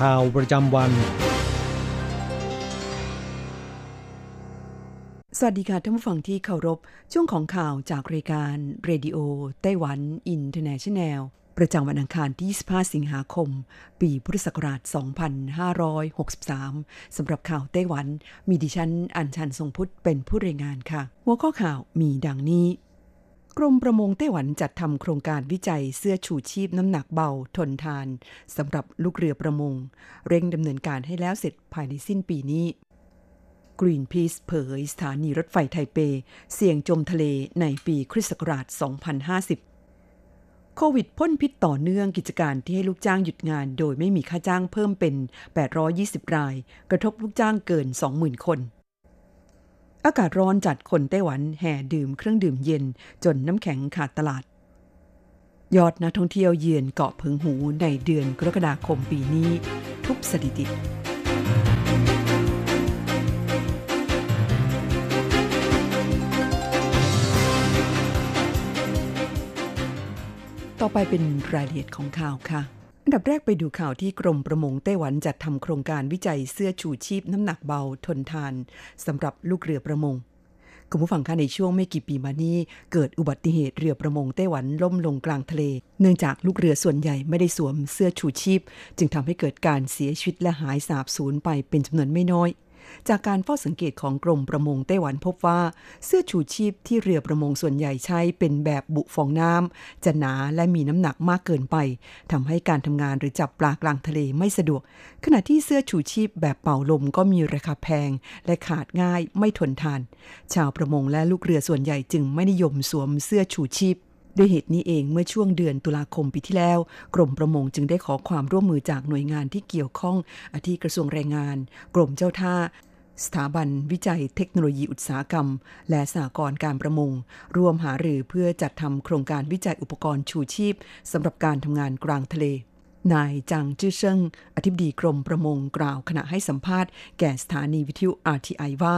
ข่าวประจำวัน สวัสดีค่ะท่านผู้ฟังที่เคารพ ช่วงของข่าวจากรายการ Radio Taiwan International ประจำวันอังคารที่ 25 สิงหาคม ปีพุทธศักราช 2563 สำหรับข่าวไต้หวัน มีดิฉันอัญชันทรงพุทธเป็นผู้รายงานค่ะ หัวข้อข่าวมีดังนี้ กรมประมงไต้หวันจัดทำโครงการวิจัยเสื้อชูชีพน้ำหนักเบาทนทานสำหรับลูกเรือประมง เร่งดำเนินการให้แล้วเสร็จภายในสิ้นปีนี้ Greenpeace เผยสถานีรถไฟไทเป เสี่ยงจมทะเลในปีคริสต์ศักราช 2050 โควิดพ่นพิษต่อเนื่องกิจการที่ให้ลูกจ้างหยุดงานโดยไม่มีค่าจ้างเพิ่มเป็น 820 ราย กระทบลูกจ้างเกิน 20,000 คน อากาศร้อนจัดคนไต้หวันแห่ดื่มเครื่องดื่มเย็นจนน้ำแข็งขาดตลาด ยอดนักท่องเที่ยวเยือนเกาะพิงหูในเดือนกรกฎาคมปีนี้ ทุบสถิติต่อไปเป็นรายละเอียดของข่าวค่ะ อันดับแรกไปดูข่าวที่กรมประมงไต้หวันจัดทำโครงการวิจัยเสื้อชูชีพน้ำหนักเบาทนทานสำหรับลูกเรือประมงคุณผู้ฟังคะในช่วงไม่กี่ปีมานี้ เกิดอุบัติเหตุเรือประมงไต้หวันล่มลงกลางทะเล เนื่องจากลูกเรือส่วนใหญ่ไม่ได้สวมเสื้อชูชีพ จึงทำให้เกิดการเสียชีวิตและหายสาบสูญไปเป็นจำนวนไม่น้อย จากการเฝ้าสังเกตของกรมประมงไต้หวันพบว่า เสื้อชูชีพที่เรือประมงส่วนใหญ่ใช้เป็นแบบบุฟองน้ำจะหนาและมีน้ำหนักมากเกินไปทำให้การทำงานหรือจับปลากลางทะเลไม่สะดวก ขณะที่เสื้อชูชีพแบบเป่าลมก็มีราคาแพง และขาดง่ายไม่ทนทาน ชาวประมงและลูกเรือส่วนใหญ่จึงไม่นิยมสวมเสื้อชูชีพ ด้วยเหตุนี้เองเมื่อช่วงเดือนตุลาคมปีที่แล้ว กรมประมงจึงได้ขอความร่วมมือจากหน่วยงานที่เกี่ยวข้องอาทิกระทรวงแรงงาน กรมเจ้าท่าสถาบันวิจัยเทคโนโลยีอุตสาหกรรม และสหกรณ์การประมงร่วมหารือเพื่อจัดทำโครงการวิจัยอุปกรณ์ชูชีพสำหรับการทำงานกลางทะเล นายจางจื้อเซิงอธิบดีกรมประมงกล่าวขณะให้สัมภาษณ์แก่สถานีวิทยุ RTI ว่า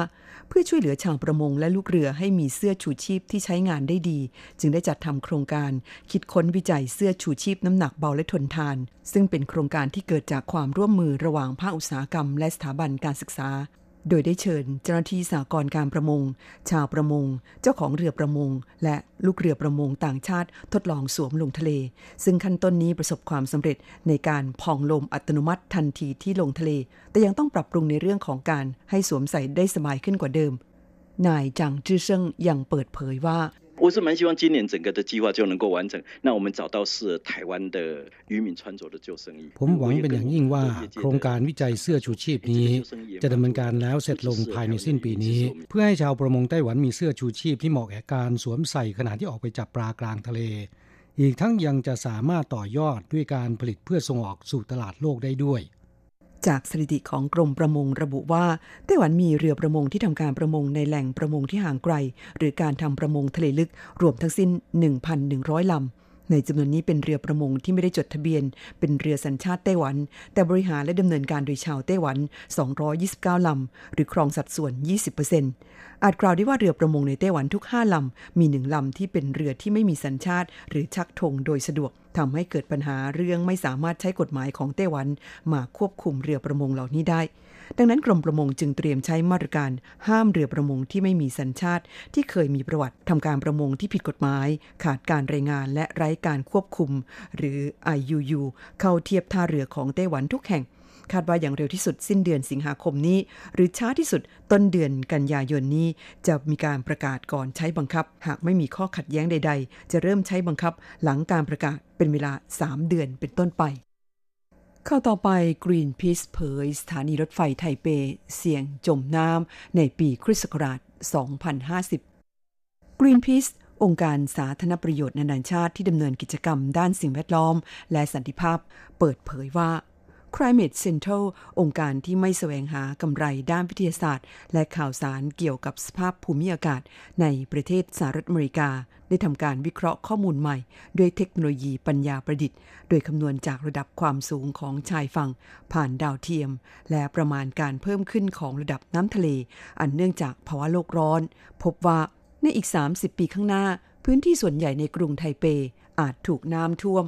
เพื่อช่วยเหลือชาวประมงและลูกเรือให้มีเสื้อชูชีพที่ใช้งานได้ดี จึงได้จัดทำโครงการคิดค้นวิจัยเสื้อชูชีพน้ำหนักเบาและทนทาน ซึ่งเป็นโครงการที่เกิดจากความร่วมมือระหว่างภาคอุตสาหกรรม และสถาบันการศึกษา โดยได้เชิญเจ้าหน้าที่สากลการประมง ชาวประมง เจ้าของเรือประมง และลูกเรือประมงต่างชาติทดลองสวมลงทะเล ซึ่งขั้นต้นนี้ประสบความสำเร็จในการพองลมอัตโนมัติทันทีที่ลงทะเล แต่ยังต้องปรับปรุงในเรื่องของการให้สวมใส่ได้สบายขึ้นกว่าเดิม นายจังจื้อเซิงยังเปิดเผยว่า 我是蛮希望今年整个的计划就能够完成，那我们找到适合台湾的渔民穿着的救生衣。 ผมหวังเป็นอย่างยิ่งว่า โครงการวิจัยเสื้อชูชีพนี้ จะดำเนินการแล้วเสร็จลงภายในสิ้นปีนี้ เพื่อให้ชาวประมงไต้หวันมีเสื้อชูชีพที่เหมาะแก่การสวมใส่ขณะที่ออกไปจับปลากลางทะเล อีกทั้งยังจะสามารถต่อยอดด้วยการผลิตเพื่อส่งออกสู่ตลาดโลกได้ด้วย จากสถิติของกรมประมงระบุว่าไต้หวันมีเรือประมงที่ทำการประมงในแหล่งประมงที่ห่างไกล หรือการทำประมงทะเลลึกรวมทั้งสิ้น 1,100 ลำ ในจำนวนนี้เป็นเรือประมงที่ไม่ได้จดทะเบียน เป็นเรือสัญชาติไต้หวัน แต่บริหารและดำเนินการโดยชาวไต้หวัน 229 ลำ หรือครองสัดส่วน 20%อาจกล่าวได้ว่าเรือประมงในไต้หวันทุก 5 ลำ มีหนึ่งลำที่เป็นเรือที่ไม่มีสัญชาติ หรือชักธงโดยสะดวกทำให้เกิดปัญหาเรื่องไม่สามารถใช้กฎหมายของไต้หวัน มาควบคุมเรือประมงเหล่านี้ได้ ดังนั้นกรมประมงจึงเตรียมใช้มาตรการห้ามเรือประมงที่ไม่มีสัญชาติ ที่เคยมีประวัติทำการประมงที่ผิดกฎหมาย ขาดการรายงานและไร้การควบคุม หรือ IUU เข้าเทียบท่าเรือของไต้หวันทุกแห่งคาดว่าอย่างเร็วที่สุดสิ้นเดือนสิงหาคมนี้ หรือช้าที่สุดต้นเดือนกันยายนนี้ จะมีการประกาศก่อนใช้บังคับ หากไม่มีข้อขัดแย้งใด ๆ จะเริ่มใช้บังคับหลังการประกาศเป็นเวลา 3 เดือนเป็นต้นไป ข้าต่อไป Greenpeace เผยสถานีรถไฟไทเป เสี่ยงจมน้ำในปีคริสต์ศักราช 2050 Greenpeace องค์การสาธารณประโยชน์นานาชาติที่ดำเนินกิจกรรมด้านสิ่งแวดล้อม และสันติภาพ เปิดเผยว่า Climate Central องค์การที่ไม่แสวงหากำไรด้านวิทยาศาสตร์ และข่าวสารเกี่ยวกับสภาพภูมิอากาศในประเทศสหรัฐอเมริกา ได้ทำการวิเคราะห์ข้อมูลใหม่ ด้วยเทคโนโลยีปัญญาประดิษฐ์ โดยคำนวณจากระดับความสูงของชายฝั่ง ผ่านดาวเทียม และประมาณการเพิ่มขึ้นของระดับน้ำทะเล อันเนื่องจากภาวะโลกร้อน พบว่าในอีก 30 ปีข้างหน้า พื้นที่ส่วนใหญ่ในกรุงไทเปอาจถูกน้ำท่วม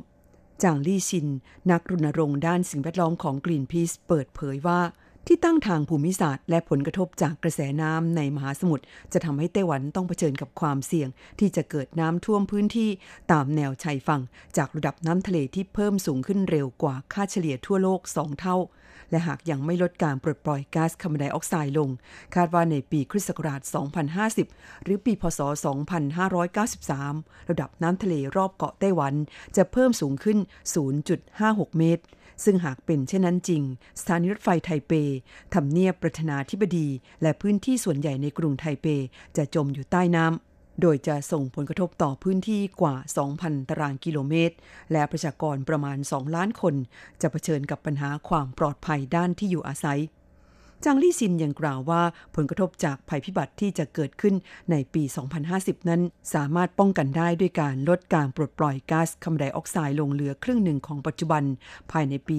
จางลี่ชิน นักรณรงค์ด้านสิ่งแวดล้อมของกรีนพีซเปิดเผยว่าที่ตั้งทางภูมิศาสตร์และผลกระทบจากกระแสน้ำในมหาสมุทรจะทำให้ไต้หวันต้องเผชิญกับความเสี่ยง ที่จะเกิดน้ำท่วมพื้นที่ตามแนวชายฝั่ง จากระดับน้ำทะเลที่เพิ่มสูงขึ้นเร็วกว่าค่าเฉลี่ยทั่วโลก 2 เท่า และหากยังไม่ลดการปลดปล่อยก๊าซคาร์บอนไดออกไซด์ลง คาดว่าในปีคริสต์ศักราช 2050 หรือปีพศ 2593 ระดับน้ำทะเลรอบเกาะไต้หวัน จะเพิ่มสูงขึ้น 0.56 เมตร ซึ่งหากเป็นเช่นนั้นจริง สถานีรถไฟไทเปทำเนียบประธานาธิบดี และพื้นที่ส่วนใหญ่ในกรุงไทเปจะจมอยู่ใต้น้ำ โดยจะส่งผลกระทบต่อพื้นที่กว่า 2,000 ตารางกิโลเมตร และประชากรประมาณ 2 ล้านคน จะเผชิญกับปัญหาความปลอดภัยด้านที่อยู่อาศัย จางลี่ซินยังกล่าวว่า ผลกระทบจากภัยพิบัติที่จะเกิดขึ้นในปี 2050 นั้น สามารถป้องกันได้ด้วยการลดการปลดปล่อยก๊าซคาร์บอนไดออกไซด์ลงเหลือครึ่งหนึ่งของปัจจุบัน ภายในปี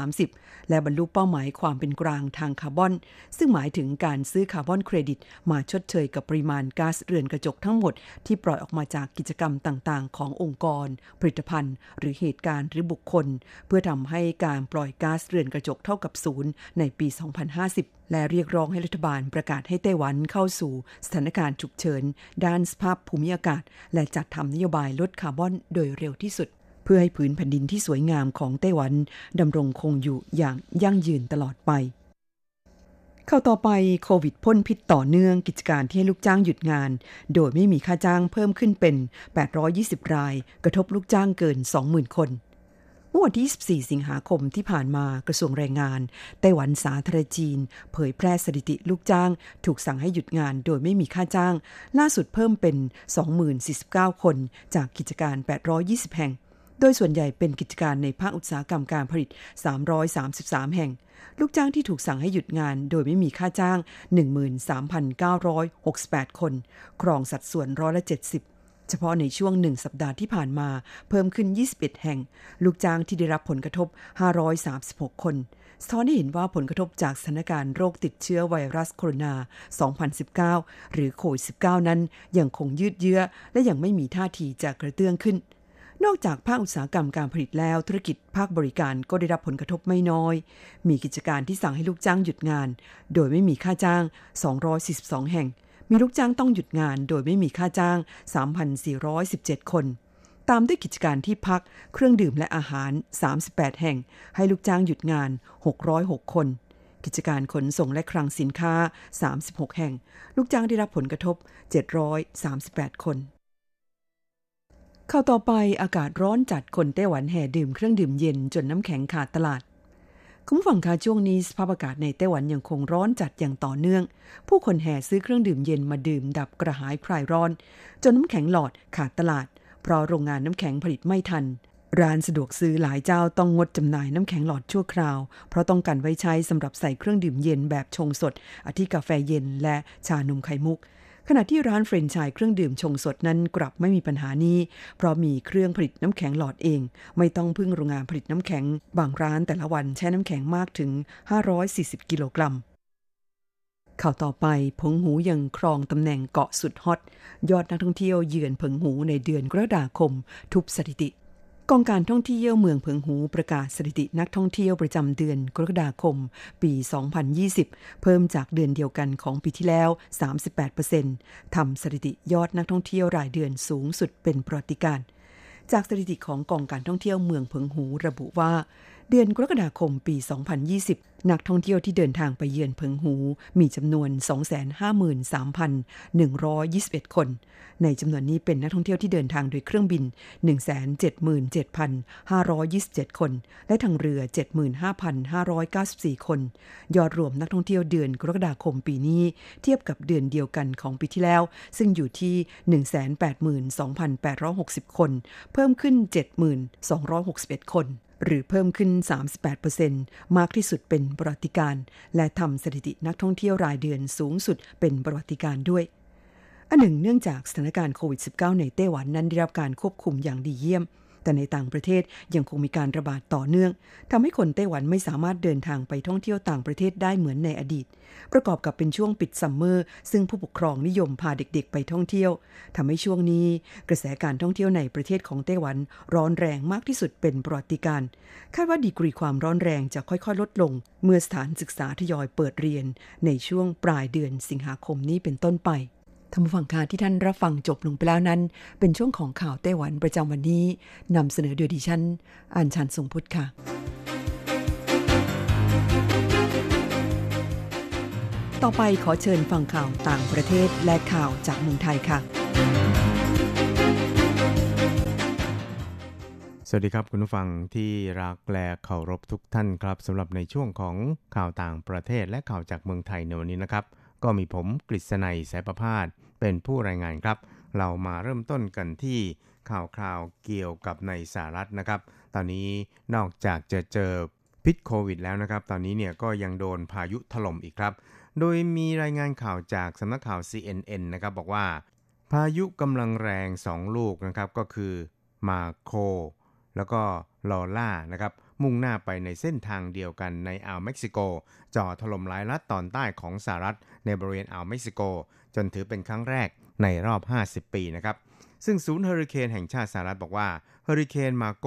2030 และบรรลุเป้าหมายความเป็นกลางทางคาร์บอน ซึ่งหมายถึงการซื้อคาร์บอนเครดิต มาชดเชยกับปริมาณก๊าซเรือนกระจกทั้งหมดที่ปล่อยออกมาจากกิจกรรมต่างๆ ขององค์กร ผลิตภัณฑ์ หรือเหตุการณ์หรือบุคคล เพื่อทำให้การปล่อยก๊าซเรือนกระจกเท่ากับศูนย์ในปี 2050และเรียกร้องให้รัฐบาลประกาศให้ไต้หวันเข้าสู่สถานการณ์ฉุกเฉิน ด้านสภาพภูมิอากาศ และจัดทำนโยบายลดคาร์บอนโดยเร็วที่สุด เพื่อให้ผืนแผ่นดินที่สวยงามของไต้หวันดำรงคงอยู่อย่างยั่งยืนตลอดไปเข้าต่อไปโควิดพ่นพิษต่อเนื่องกิจการที่ให้ลูกจ้างหยุดงาน โดยไม่มีค่าจ้างเพิ่มขึ้นเป็น 820 ราย กระทบลูกจ้างเกิน 20,000 คน เมื่อวันที่ 24 สิงหาคมที่ผ่านมากระทรวงแรงงาน ไต้หวันสาธารณจีน เผยแพร่สถิติลูกจ้าง ถูกสั่งให้หยุดงานโดยไม่มีค่าจ้าง ล่าสุดเพิ่มเป็น2049 คน จากกิจการ 820 แห่ง โดยส่วนใหญ่เป็นกิจการในภาคอุตสาหกรรมการผลิต 333 แห่ง ลูกจ้างที่ถูกสั่งให้หยุดงานโดยไม่มีค่าจ้าง 13,968 คน ครองสัดส่วนร้อยละ 70 เฉพาะในช่วงหนึ่งสัปดาห์ที่ผ่านมาเพิ่มขึ้น 21 แห่ง ลูกจ้างที่ได้รับผลกระทบ 536 คนสะท้อนให้เห็นว่าผลกระทบจากสถานการณ์โรคติดเชื้อไวรัสโคโรนา 2019 หรือโควิด -19 นั้นยังคงยืดเยื้อ และยังไม่มีท่าทีจะกระเตื้องขึ้น นอกจากภาคอุตสาหกรรมการผลิตแล้วธุรกิจภาคบริการก็ได้รับผลกระทบไม่น้อย มีกิจการที่สั่งให้ลูกจ้างหยุดงาน โดยไม่มีค่าจ้าง 242 แห่ง มีลูกจ้างต้องหยุดงานโดยไม่มีค่าจ้าง 3,417 คน ตามด้วยกิจการที่พัก เครื่องดื่มและอาหาร 38 แห่ง ให้ลูกจ้างหยุดงาน 606 คน กิจการขนส่งและคลังสินค้า 36 แห่ง ลูกจ้างได้รับผลกระทบ 738 คนเข้าต่อไปอากาศร้อนจัดคนไต้หวันแห่ดื่มเครื่องดื่มเย็นจนน้ำแข็งขาดตลาด คุณผู้ฟังคะช่วงนี้สภาพอากาศในไต้หวันยังคงร้อนจัดอย่างต่อเนื่อง ผู้คนแห่ซื้อเครื่องดื่มเย็นมาดื่มดับกระหายคลายร้อน จนน้ำแข็งหลอดขาดตลาด เพราะโรงงานน้ำแข็งผลิตไม่ทัน ร้านสะดวกซื้อหลายเจ้าต้องงดจำหน่ายน้ำแข็งหลอดชั่วคราว เพราะต้องการไว้ใช้สำหรับใส่เครื่องดื่มเย็นแบบชงสดอาทิกาแฟเย็นและชานมไข่มุก ขณะที่ร้านเฟรนไชส์เครื่องดื่มชงสดนั้นกลับไม่มีปัญหานี้ เพราะมีเครื่องผลิตน้ำแข็งหลอดเอง ไม่ต้องพึ่งโรงงานผลิตน้ำแข็ง บางร้านแต่ละวันใช้น้ำแข็งมากถึง 540 กิโลกรัมข่าวต่อไปผงหูยังครองตำแหน่งเกาะสุดฮอต ยอดนักท่องเที่ยวเยือนผงหูในเดือนกรกฎาคม ทุบสถิติ กองการท่องเที่ยวเมืองเพิงหูประกาศสถิตินักท่องเที่ยวประจำเดือนกรกฎาคม ปี 2020 เพิ่มจากเดือนเดียวกันของปีที่แล้ว 38%ทำสถิติยอดนักท่องเที่ยวรายเดือนสูงสุดเป็นประวัติการณ์จากสถิติของกองการท่องเที่ยวเมืองเพิงหูระบุว่า เดือนกรกฎาคมปี 2020 นักท่องเที่ยวที่เดินทางไปเยือนเพิงหู มีจำนวน 253,121 คน ในจำนวนนี้เป็นนักท่องเที่ยวที่เดินทางโดยเครื่องบิน 177,527 คน และทางเรือ 75,594 คน ยอดรวมนักท่องเที่ยวเดือนกรกฎาคมปีนี้ เทียบกับเดือนเดียวกันของปีที่แล้ว ซึ่งอยู่ที่ 182,860 คน เพิ่มขึ้น 7,261 คน หรือเพิ่มขึ้น 38%มากที่สุดเป็นประวัติการ และทำสถิตินักท่องเที่ยวรายเดือนสูงสุดเป็นประวัติการด้วยอันหนึ่งเนื่องจากสถานการณ์โควิด -19 ในไต้หวันนั้นได้รับการควบคุมอย่างดีเยี่ยม แต่ในต่างประเทศยังคงมีการระบาดต่อเนื่องทำให้คนไต้หวันไม่สามารถเดินทางไปท่องเที่ยวต่างประเทศได้เหมือนในอดีต ประกอบกับเป็นช่วงปิดซัมเมอร์ ซึ่งผู้ปกครองนิยมพาเด็กๆ ไปท่องเที่ยวทำให้ช่วงนี้ กระแสการท่องเที่ยวในประเทศของไต้หวันร้อนแรงมากที่สุดเป็นประวัติการ คาดว่าดีกรีความร้อนแรงจะค่อยๆ ลดลง เมื่อสถานศึกษาทยอยเปิดเรียน ในช่วงปลายเดือนสิงหาคมนี้เป็นต้นไป ท่านผู้ฟังค่ะที่ท่านรับฟังจบลงไปแล้วนั้น เป็นช่วงของข่าวไต้หวันประจำวันนี้นำเสนอโดยดิฉันอัญชันทรงพุทธค่ะ ต่อไปขอเชิญฟังข่าวต่างประเทศและข่าวจากเมืองไทยค่ะ สวัสดีครับคุณผู้ฟังที่รักและเคารพทุกท่านครับสำหรับในช่วงของข่าวต่างประเทศและข่าวจากเมืองไทยในวันนี้นะครับก็มีผมกฤษณัยสายประพาส เป็นผู้รายงานครับ เรามาเริ่มต้นกันที่ข่าวคราวเกี่ยวกับในสหรัฐนะครับ ตอนนี้นอกจากจะเจอพิษโควิดแล้วนะครับ ตอนนี้เนี่ยก็ยังโดนพายุถล่มอีกครับ โดยมีรายงานข่าวจากสำนักข่าว CNN นะครับบอกว่า พายุกำลังแรง 2 ลูกนะครับก็คือมาโค แล้วก็ลอล่านะครับมุ่งหน้าไปในเส้นทางเดียวกันในอ่าวเม็กซิโกจ่อถล่มหลายรัฐตอนใต้ของสหรัฐ ในบริเวณอ่าวเม็กซิโก จนถือเป็นครั้งแรกในรอบ 50 ปีนะครับซึ่งศูนย์เฮอริเคนแห่งชาติสหรัฐบอกว่าเฮอริเคนมาโก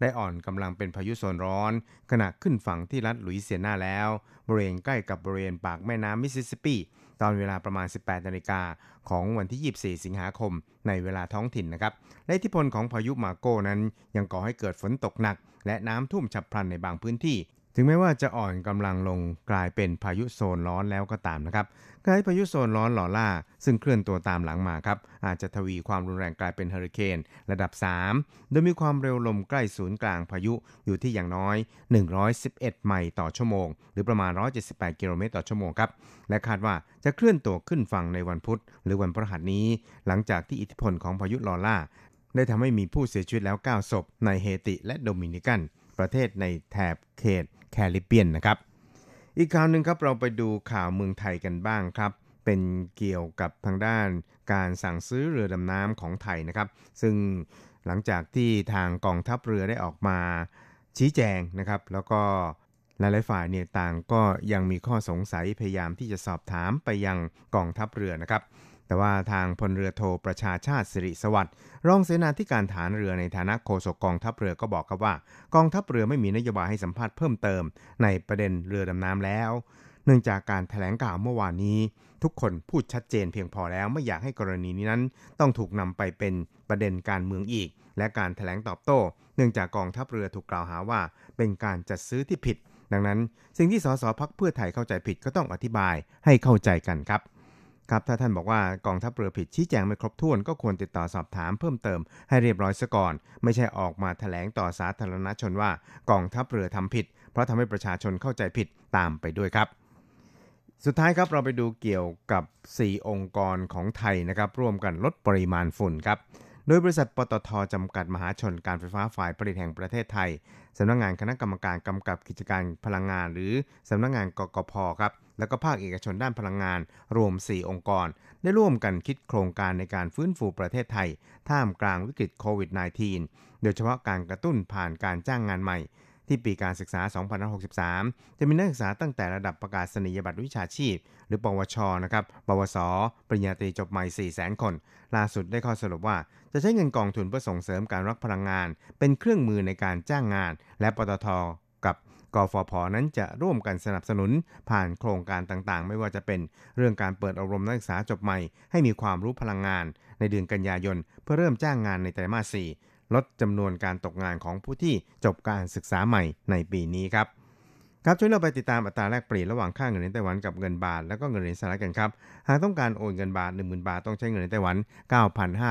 ได้อ่อนกำลังเป็นพายุโซนร้อน ขณะขึ้นฝั่งที่รัฐลุยเซียนาแล้ว บริเวณใกล้กับบริเวณปากแม่น้ำมิสซิสซิปปี ตอนเวลาประมาณ 18นาฬิกาของวันที่ 24 สิงหาคมในเวลาท้องถิ่นนะครับและอิทธิพลของพายุมาโกนั้นยังก่อให้เกิดฝนตกหนัก และน้ำท่วมฉับพลันในบางพื้นที่ ถึงแม้ว่าจะอ่อนกำลังลงกลายเป็นพายุโซนร้อนแล้วก็ตามนะครับคล้ายพายุโซนร้อนหล่อล่า ซึ่งเคลื่อนตัวตามหลังมาครับอาจจะทวีความรุนแรงกลายเป็นเฮอริเคนระดับ 3 โดยมีความเร็วลมใกล้ศูนย์กลางพายุอยู่ที่อย่างน้อย 111 ไมล์ต่อชั่วโมง หรือประมาณ 178 กิโลเมตรต่อชั่วโมงครับและคาดว่าจะเคลื่อนตัวขึ้นฝั่งในวันพุธ หรือวันพฤหัสนี้ หลังจากที่อิทธิพลของพายุลอล่า ได้ทำให้มีผู้เสียชีวิตแล้ว 9 ศพในเฮติและโดมินิกัน ประเทศในแถบเขต แคริบเบียนนะครับ อีกข่าวหนึ่งครับเราไปดูข่าวเมืองไทยกันบ้างครับ เป็นเกี่ยวกับทางด้านการสั่งซื้อเรือดำน้ำของไทยนะครับ ซึ่งหลังจากที่ทางกองทัพเรือได้ออกมาชี้แจงนะครับ แล้วก็หลายๆฝ่ายเนี่ยต่างก็ยังมีข้อสงสัยพยายามที่จะสอบถามไปยังกองทัพเรือนะครับ แต่ว่าทางพลเรือโทประชาชาติสิริสวัสดิ์รองเสนาธิการฐานเรือในฐานะโฆษกกองทัพเรือก็บอกครับว่า กองทัพเรือไม่มีนโยบายให้สัมภาษณ์เพิ่มเติม ในประเด็นเรือดำน้ำแล้ว เนื่องจากการถแถลงข่าวเมื่อวานนี้ ทุกคนพูดชัดเจนเพียงพอแล้วไม่อยากให้กรณีนี้นั้น ต้องถูกนำไปเป็นประเด็นการเมืองอีก และการถแถลงตอบโต้ เนื่องจากกองทัพเรือถูกกล่าวหาว่า เป็นการจัดซื้อที่ผิด ดังนั้น สิ่งที่สสพักเพื่อไทยเข้าใจผิดก็ต้องอธิบายให้เข้าใจกันครับ ครับถ้าท่านบอกว่ากองทัพเรือผิดชี้แจงไม่ครบถ้วนก็ควรติดต่อสอบถามเพิ่มเติมให้เรียบร้อยซะก่อน ไม่ใช่ออกมาแถลงต่อสาธารณชนว่ากองทัพเรือทำผิด เพราะทำให้ประชาชนเข้าใจผิดตามไปด้วยครับ สุดท้ายครับเราไปดูเกี่ยวกับ 4 องค์กรของไทยนะครับร่วมกันลดปริมาณฝุ่นครับ โดยบริษัทปตทจำกัดมหาชนการไฟฟ้าฝ่ายผลิตแห่งประเทศไทย สำนักงงานคณะกรรมการกำกับกิจการพลังงาน หรือสำนักงงานกกพครับแล้วก็ภาคเอกชนด้านพลังงาน รวม 4 องค์กร ได้ร่วมกันคิดโครงการในการฟื้นฟูประเทศไทย ท่ามกลางวิกฤตโควิด -19 โดยเฉพาะการกระตุ้นผ่านการจ้างงานใหม่ ที่ปีการศึกษา 2563 จะมีนักศึกษาตั้งแต่ระดับประกาศนียบัตรวิชาชีพ หรือปวช นะครับ ปวส ปริญญาตรีจบใหม่ 400,000 คน ล่าสุดได้ข้อสรุปว่า จะใช้เงินกองทุนเพื่อส่งเสริมการรักพลังงาน เป็นเครื่องมือในการจ้างงาน และปตทกับกฟผนั้นจะร่วมกันสนับสนุนผ่านโครงการต่างๆ ไม่ว่าจะเป็นเรื่องการเปิดอบรมนักศึกษาจบใหม่ ให้มีความรู้พลังงาน ในเดือนกันยายน เพื่อเริ่มจ้างงานในไตรมาส 4 ลดจำนวนการตกงานของผู้ที่จบการศึกษาใหม่ในปีนี้ครับครับช่วยเราไปติดตามอัตราแลกเปลี่ยนระหว่างค่าเงินเหรียญไต้หวันกับเงินบาท แล้วก็เงินเหรียญสหรัฐกันครับหากต้องการโอนเงินบาท 10,000 บาทต้องใช้เงินเหรียญไต้หวัน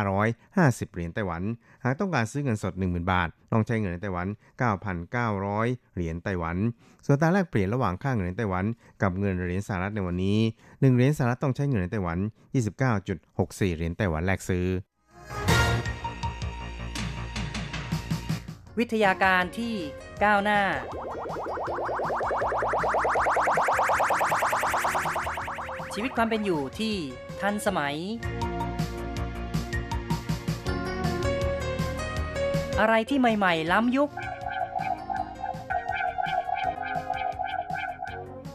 9,550 เหรียญไต้หวัน หากต้องการซื้อเงินสด 10,000 บาท ต้องใช้เงินเหรียญไต้หวัน 9,900 เหรียญไต้หวัน ส่วนอัตราแลกเปลี่ยนระหว่างค่าเงินเหรียญไต้หวัน กับเงินเหรียญสหรัฐในวันนี้1เหรียญสหรัฐต้องใช้เงินเหรียญไต้หวัน 29.64 เหรียญไต้หวันแลกซื้อ วิทยาการที่ก้าวหน้า ชีวิตความเป็นอยู่ที่ทันสมัย อะไรที่ใหม่ ๆ ล้ำยุค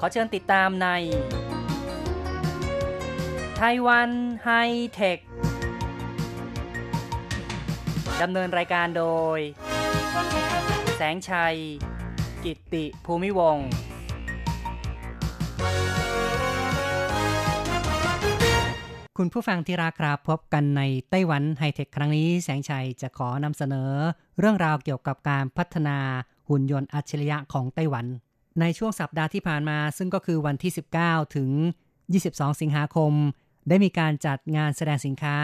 ขอเชิญติดตามในไต้หวันไฮเทคดำเนินรายการโดย แสงชัย กิตติภูมิวงศ์คุณผู้ฟังที่รักครับพบกันในไต้หวันไฮเทคครั้งนี้ แสงชัยจะขอนำเสนอ เรื่องราวเกี่ยวกับการพัฒนาหุ่นยนต์อัจฉริยะของไต้หวัน ในช่วงสัปดาห์ที่ผ่านมา ซึ่งก็คือวันที่ 19 ถึง 22 สิงหาคม ได้มีการจัดงานแสดงสินค้า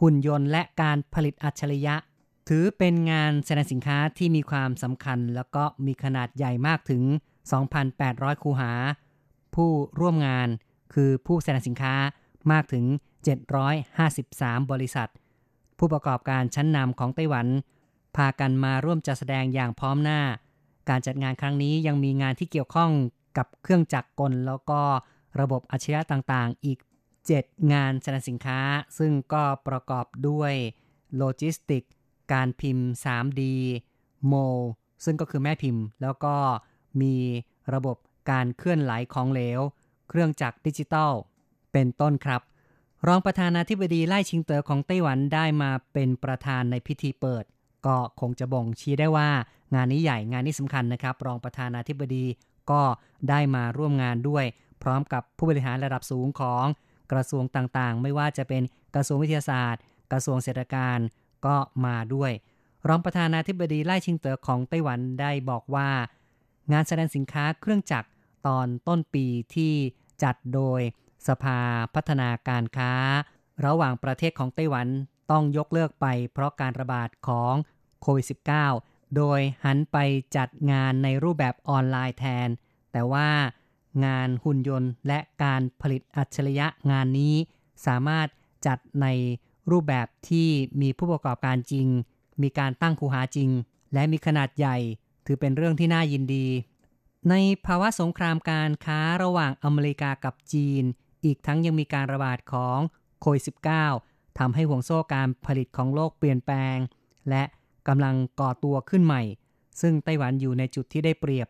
หุ่นยนต์และการผลิตอัจฉริยะ ถือเป็นงานแสดงสินค้าที่มีความสำคัญ แล้วก็มีขนาดใหญ่มากถึง 2,800 คูหา ผู้ร่วมงานคือผู้แสดงสินค้ามากถึง 753 บริษัท ผู้ประกอบการชั้นนำของไต้หวัน พากันมาร่วมจัดแสดงอย่างพร้อมหน้า การจัดงานครั้งนี้ยังมีงานที่เกี่ยวข้องกับเครื่องจักรกล แล้วก็ระบบอัจฉริยะต่างๆ อีก 7 งานแสดงสินค้า ซึ่งก็ประกอบด้วยโลจิสติก การพิมพ์ 3D โมซึ่งก็คือแม่พิมพ์ แล้วก็มีระบบการเคลื่อนไหลของเหลว เครื่องจักรดิจิตอลเป็นต้นครับ รองประธานาธิบดีไล่ชิงเตอของไต้หวันได้มาเป็นประธานในพิธีเปิด ก็คงจะบ่งชี้ได้ว่า งานนี้ใหญ่งานนี้สำคัญนะครับ รองประธานาธิบดีก็ได้มาร่วมงานด้วย พร้อมกับผู้บริหารระดับสูงของกระทรวงต่างๆ ไม่ว่าจะเป็นกระทรวงวิทยาศาสตร์ กระทรวงเศรษฐการ ก็มาด้วย รองประธานาธิบดีไล่ชิงเต๋อของไต้หวันได้บอกว่า งานแสดงสินค้าเครื่องจักรตอนต้นปีที่จัดโดยสภาพัฒนาการค้า ระหว่างประเทศของไต้หวันต้องยกเลิกไปเพราะการระบาดของโควิด -19 โดยหันไปจัดงานในรูปแบบออนไลน์แทน แต่ว่างานหุ่นยนต์และการผลิตอัจฉริยะงานนี้ สามารถจัดใน รูปแบบที่มีผู้ประกอบการจริง มีการตั้งคูหาจริง และมีขนาดใหญ่ ถือเป็นเรื่องที่น่ายินดี ในภาวะสงครามการค้าระหว่างอเมริกากับจีน อีกทั้งยังมีการระบาดของโควิด -19 ทำให้ห่วงโซ่การผลิตของโลกเปลี่ยนแปลง และกำลังก่อตัวขึ้นใหม่ ซึ่งไต้หวันอยู่ในจุดที่ได้เปรียบ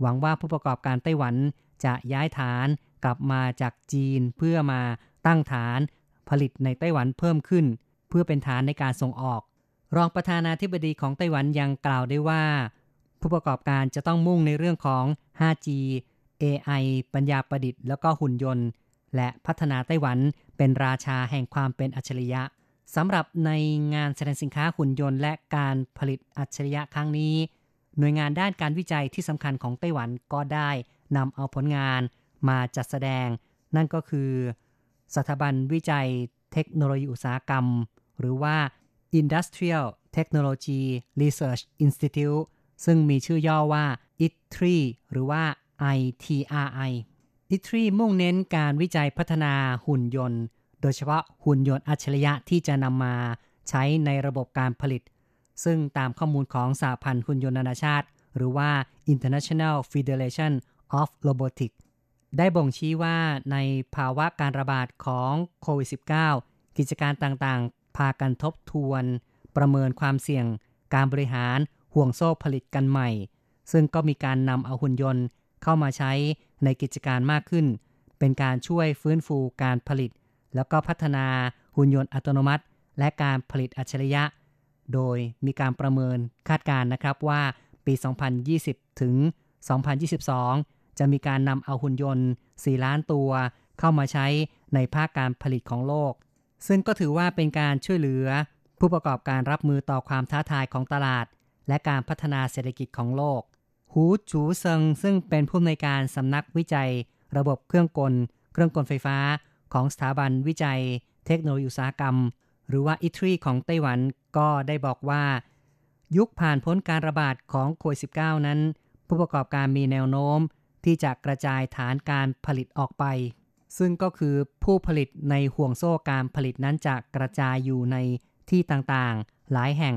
หวังว่าผู้ประกอบการไต้หวันจะย้ายฐานกลับมาจากจีนเพื่อมาตั้งฐาน ผลิตในไต้หวันเพิ่มขึ้น เพื่อเป็นฐานในการส่งออก รองประธานาธิบดีของไต้หวันยังกล่าวได้ว่า ผู้ประกอบการจะต้องมุ่งในเรื่องของ 5G AI ปัญญาประดิษฐ์แล้วก็หุ่นยนต์ และพัฒนาไต้หวันเป็นราชาแห่งความเป็นอัจฉริยะสำหรับในงานแสดงสินค้าหุ่นยนต์ และการผลิตอัจฉริยะครั้งนี้ หน่วยงานด้านการวิจัยที่สำคัญของไต้หวันก็ได้นำเอาผลงานมาจัดแสดง นั่นก็คือ สถาบันวิจัยเทคโนโลยีอุตสาหกรรม หรือว่า Industrial Technology Research Institute ซึ่งมีชื่อย่อว่า ITRI หรือว่า ITRI ITRI มุ่งเน้นการวิจัยพัฒนาหุ่นยนต์ โดยเฉพาะหุ่นยนต์อัจฉริยะที่จะนำมาใช้ในระบบการผลิต ซึ่งตามข้อมูลของสหพันธ์หุ่นยนต์นานาชาติ หรือว่า International Federation of Robotics ได้บ่งชี้ว่าในภาวะการระบาดของโควิด -19 กิจการต่างๆ พากันทบทวน ประเมินความเสี่ยง การบริหารห่วงโซ่ผลิตกันใหม่ ซึ่งก็มีการนำเอาหุ่นยนต์เข้ามาใช้ในกิจการมากขึ้น เป็นการช่วยฟื้นฟูการผลิต แล้วก็พัฒนาหุ่นยนต์อัตโนมัติ และการผลิตอัจฉริยะ โดยมีการประเมินคาดการณ์นะครับว่าปี 2020 ถึง 2022 จะมีการนำเอาหุ่นยนต์ 4 ล้านตัว เข้ามาใช้ในภาคการผลิตของโลก ซึ่งก็ถือว่าเป็นการช่วยเหลือ ผู้ประกอบการรับมือต่อความท้าทายของตลาด และการพัฒนาเศรษฐกิจของโลก หูจูเซิงซึ่งเป็นผู้อำนวยการสำนักวิจัย ระบบเครื่องกล เครื่องกลไฟฟ้า ของสถาบันวิจัย เทคโนโลยีอุตสาหกรรม หรือว่าอิทรีของไต้หวันก็ได้บอกว่า ยุคผ่านพ้นการระบาดของโควิด -19 นั้น ผู้ประกอบการมีแนวโน้ม ที่จะกระจายฐานการผลิตออกไป ซึ่งก็คือผู้ผลิตในห่วงโซ่การผลิตนั้นจะกระจายอยู่ในที่ต่างๆ หลายแห่ง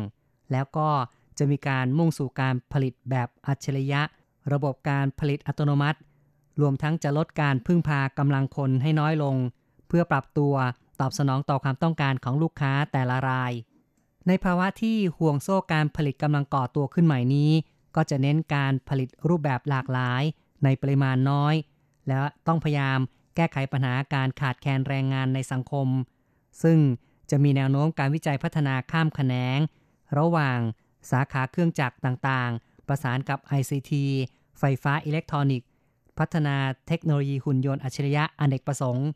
แล้วก็จะมีการมุ่งสู่การผลิตแบบอัจฉริยะ ระบบการผลิตอัตโนมัติ รวมทั้งจะลดการพึ่งพากำลังคนให้น้อยลง เพื่อปรับตัวตอบสนองต่อความต้องการของลูกค้าแต่ละราย ในภาวะที่ห่วงโซ่การผลิตกำลังก่อตัวขึ้นใหม่นี้ ก็จะเน้นการผลิตรูปแบบหลากหลาย ในปริมาณน้อย และต้องพยายามแก้ไขปัญหาการขาดแคลนแรงงานในสังคม ซึ่งจะมีแนวโน้มการวิจัยพัฒนาข้ามแขนง ระหว่างสาขาเครื่องจักรต่างๆ ประสานกับ ICT ไฟฟ้าอิเล็กทรอนิกส์ พัฒนาเทคโนโลยีหุ่นยนต์อัจฉริยะอเนกประสงค์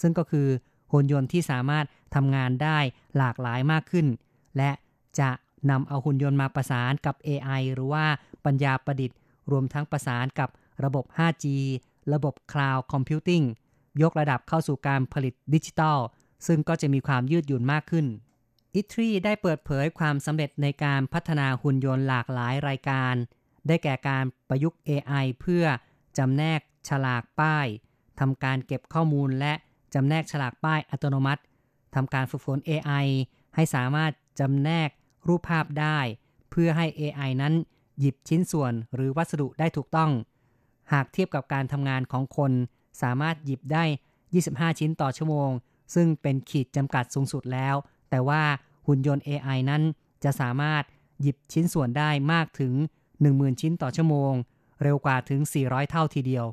ซึ่งก็คือหุ่นยนต์ที่สามารถทำงานได้หลากหลายมากขึ้น และจะนำเอาหุ่นยนต์มาประสานกับ AI หรือว่าปัญญาประดิษฐ์ รวมทั้งประสานกับ ระบบ 5G ระบบ Cloud Computing ยกระดับเข้าสู่การผลิตดิจิทัล ซึ่งก็จะมีความยืดหยุ่นมากขึ้นอิตรีได้เปิดเผยความสำเร็จในการพัฒนาหุ่นยนต์หลากหลายรายการ ได้แก่การประยุกต์ AI เพื่อจำแนกฉลากป้ายทำการเก็บข้อมูลและจำแนกฉลากป้ายอัตโนมัติทำการฝึกฝน AI ให้สามารถจำแนกรูปภาพได้ เพื่อให้ AI นั้นหยิบชิ้นส่วนหรือวัสดุได้ถูกต้อง หากเทียบกับการทำงานของคน สามารถหยิบได้ 25 ชิ้นต่อชั่วโมง ซึ่งเป็นขีดจำกัดสูงสุดแล้ว แต่ว่าหุ่นยนต์ AI นั้นจะสามารถหยิบชิ้นส่วนได้มากถึง 10,000 ชิ้นต่อชั่วโมง เร็วกว่าถึง 400 เท่าทีเดียว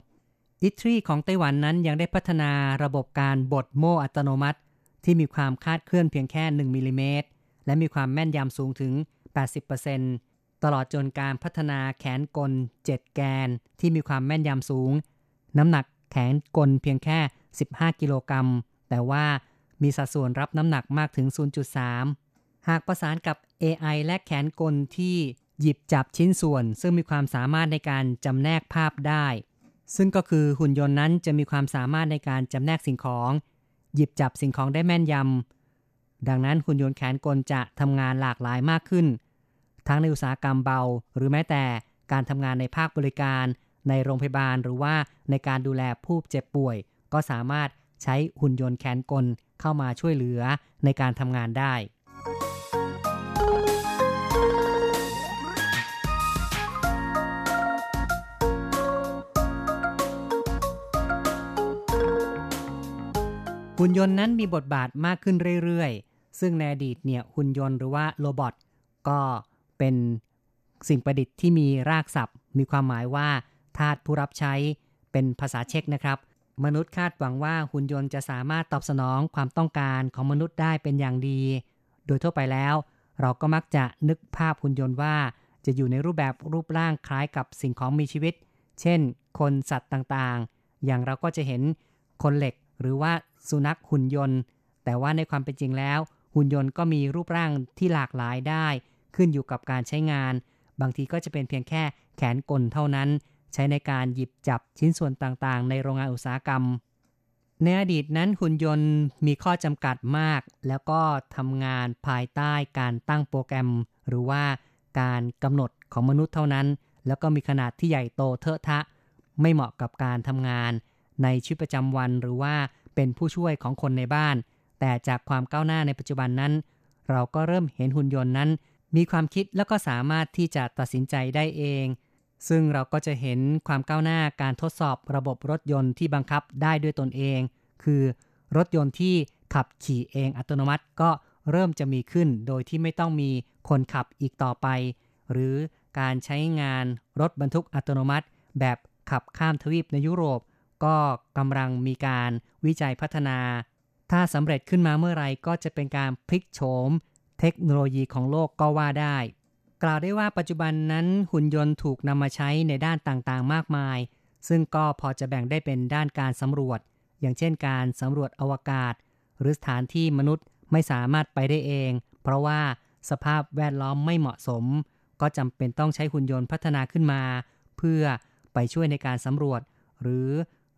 อิตรีของไต้หวันนั้นยังได้พัฒนาระบบการบดโม่อัตโนมัติ ที่มีความคาดเคลื่อนเพียงแค่ 1มิลิเมตรและมีความแม่นยำสูงถึง 80% ตลอดจนการพัฒนาแขนกล 7 แกนที่มีความแม่นยำสูง น้ำหนักแขนกลเพียงแค่ 15 กิโลกรัม แต่ว่ามีสัดส่วนรับน้ำหนักมากถึง 0.3 หากประสานกับ AI และแขนกลที่หยิบจับชิ้นส่วน ซึ่งมีความสามารถในการจำแนกภาพได้ ซึ่งก็คือหุ่นยนต์นั้นจะมีความสามารถในการจำแนกสิ่งของ หยิบจับสิ่งของได้แม่นยำดังนั้นหุ่นยนต์แขนกลจะทำงานหลากหลายมากขึ้น ทั้งในอุตสาหกรรมเบา หรือแม้แต่การทำงานในภาคบริการ ในโรงพยาบาลหรือว่าในการดูแลผู้เจ็บป่วย ก็สามารถใช้หุ่นยนต์แขนกลเข้ามาช่วยเหลือในการทำงานได้ หุ่นยนต์นั้นมีบทบาทมากขึ้นเรื่อยๆ ซึ่งในอดีตเนี่ยหุ่นยนต์หรือว่าโรบอทก็ เป็นสิ่งประดิษฐ์ที่มีรากศัพท์ มีความหมายว่าทาสผู้รับใช้เป็นภาษาเช็กนะครับ มนุษย์คาดหวังว่าหุ่นยนต์จะสามารถตอบสนองความต้องการของมนุษย์ได้เป็นอย่างดี โดยทั่วไปแล้ว เราก็มักจะนึกภาพหุ่นยนต์ว่า จะอยู่ในรูปแบบรูปร่างคล้ายกับสิ่งของมีชีวิต เช่น คนสัตว์ต่างๆ อย่างเราก็จะเห็นคนเหล็กหรือว่าสุนัขหุ่นยนต์ แต่ว่าในความเป็นจริงแล้ว หุ่นยนต์ก็มีรูปร่างที่หลากหลายได้ ขึ้นอยู่กับการใช้งาน บางทีก็จะเป็นเพียงแค่แขนกลเท่านั้น ใช้ในการหยิบจับชิ้นส่วนต่างๆ ในโรงงานอุตสาหกรรม ในอดีตนั้นหุ่นยนต์มีข้อจำกัดมาก แล้วก็ทำงานภายใต้การตั้งโปรแกรม หรือว่าการกำหนดของมนุษย์เท่านั้น แล้วก็มีขนาดที่ใหญ่โตเทอะทะ ไม่เหมาะกับการทำงาน ในชีวิตประจำวันหรือว่าเป็นผู้ช่วยของคนในบ้าน แต่จากความก้าวหน้าในปัจจุบันนั้น เราก็เริ่มเห็นหุ่นยนต์นั้น มีความคิดแล้วก็สามารถที่จะตัดสินใจได้เอง ซึ่งเราก็จะเห็นความก้าวหน้าการทดสอบระบบรถยนต์ที่บังคับได้ด้วยตนเอง คือรถยนต์ที่ขับขี่เองอัตโนมัติก็เริ่มจะมีขึ้นโดยที่ไม่ต้องมีคนขับอีกต่อไป หรือการใช้งานรถบรรทุกอัตโนมัติ แบบขับข้ามทวีปในยุโรป ก็กำลังมีการวิจัยพัฒนา ถ้าสำเร็จขึ้นมาเมื่อไรก็จะเป็นการพลิกโฉม เทคโนโลยีของโลกก็ว่าได้ กล่าวได้ว่าปัจจุบันนั้นหุ่นยนต์ถูกนำมาใช้ในด้านต่างๆ มากมาย ซึ่งก็พอจะแบ่งได้เป็นด้านการสำรวจ อย่างเช่นการสำรวจอวกาศ หรือสถานที่มนุษย์ไม่สามารถไปได้เอง เพราะว่าสภาพแวดล้อมไม่เหมาะสม ก็จำเป็นต้องใช้หุ่นยนต์พัฒนาขึ้นมา เพื่อไปช่วยในการสำรวจ หรือ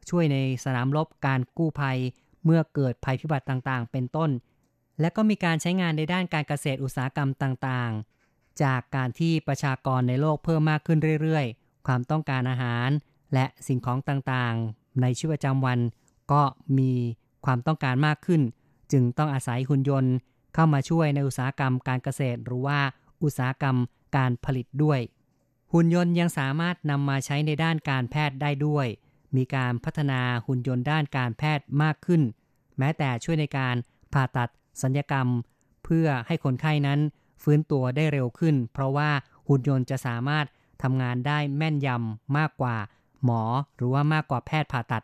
ช่วยในสนามรบการกู้ภัย เมื่อเกิดภัยพิบัติต่างๆ เป็นต้น และก็มีการใช้งานในด้านการเกษตรอุตสาหกรรมต่างๆ จากการที่ประชากรในโลกเพิ่มมากขึ้นเรื่อยๆ ความต้องการอาหาร และสิ่งของต่างๆ ในชีวิตประจำวัน ก็มีความต้องการมากขึ้น จึงต้องอาศัยหุ่นยนต์เข้ามาช่วยในอุตสาหกรรมการเกษตรหรือว่าอุตสาหกรรมการผลิตด้วย หุ่นยนต์ยังสามารถนำมาใช้ในด้านการแพทย์ได้ด้วย มีการพัฒนาหุ่นยนต์ด้านการแพทย์มากขึ้น แม้แต่ช่วยในการผ่าตัด สัญญกรรม เพื่อให้คนไข้นั้นฟื้นตัวได้เร็วขึ้น เพราะว่าหุ่นยนต์จะสามารถทำงานได้แม่นยำมากกว่า หมอหรือว่ามากกว่าแพทย์ผ่าตัด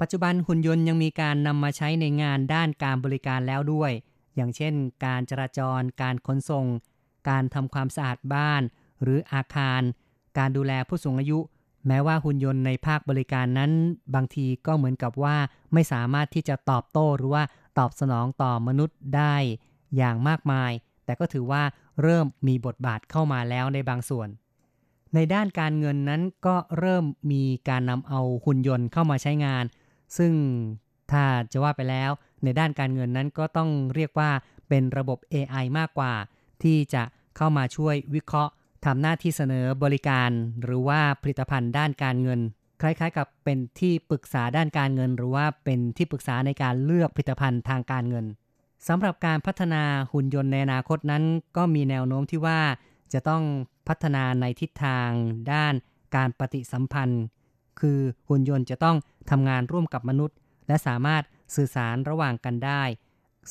ปัจจุบันหุ่นยนต์ยังมีการนำมาใช้ในงานด้านการบริการแล้วด้วย อย่างเช่น การจราจร การขนส่ง การทำความสะอาดบ้าน หรืออาคาร การดูแลผู้สูงอายุ แม้ว่าหุ่นยนต์ในภาคบริการนั้น บางทีก็เหมือนกับว่าไม่สามารถที่จะตอบโต้หรือว่า ตอบสนองต่อมนุษย์ได้อย่างมากมาย แต่ก็ถือว่าเริ่มมีบทบาทเข้ามาแล้วในบางส่วน ในด้านการเงินนั้นก็เริ่มมีการนำเอาหุ่นยนต์เข้ามาใช้งาน ซึ่งถ้าจะว่าไปแล้ว ในด้านการเงินนั้นก็ต้องเรียกว่าเป็นระบบ AI มากกว่า ที่จะเข้ามาช่วยวิเคราะห์ทำหน้าที่เสนอบริการ หรือว่าผลิตภัณฑ์ด้านการเงิน คล้ายๆ กับเป็นที่ปรึกษาด้านการเงิน หรือว่าเป็นที่ปรึกษาในการเลือกผลิตภัณฑ์ทางการเงินสำหรับการพัฒนาหุ่นยนต์ในอนาคตนั้น ก็มีแนวโน้มที่ว่าจะต้องพัฒนาในทิศทางด้านการปฏิสัมพันธ์ คือหุ่นยนต์จะต้องทำงานร่วมกับมนุษย์ และสามารถสื่อสารระหว่างกันได้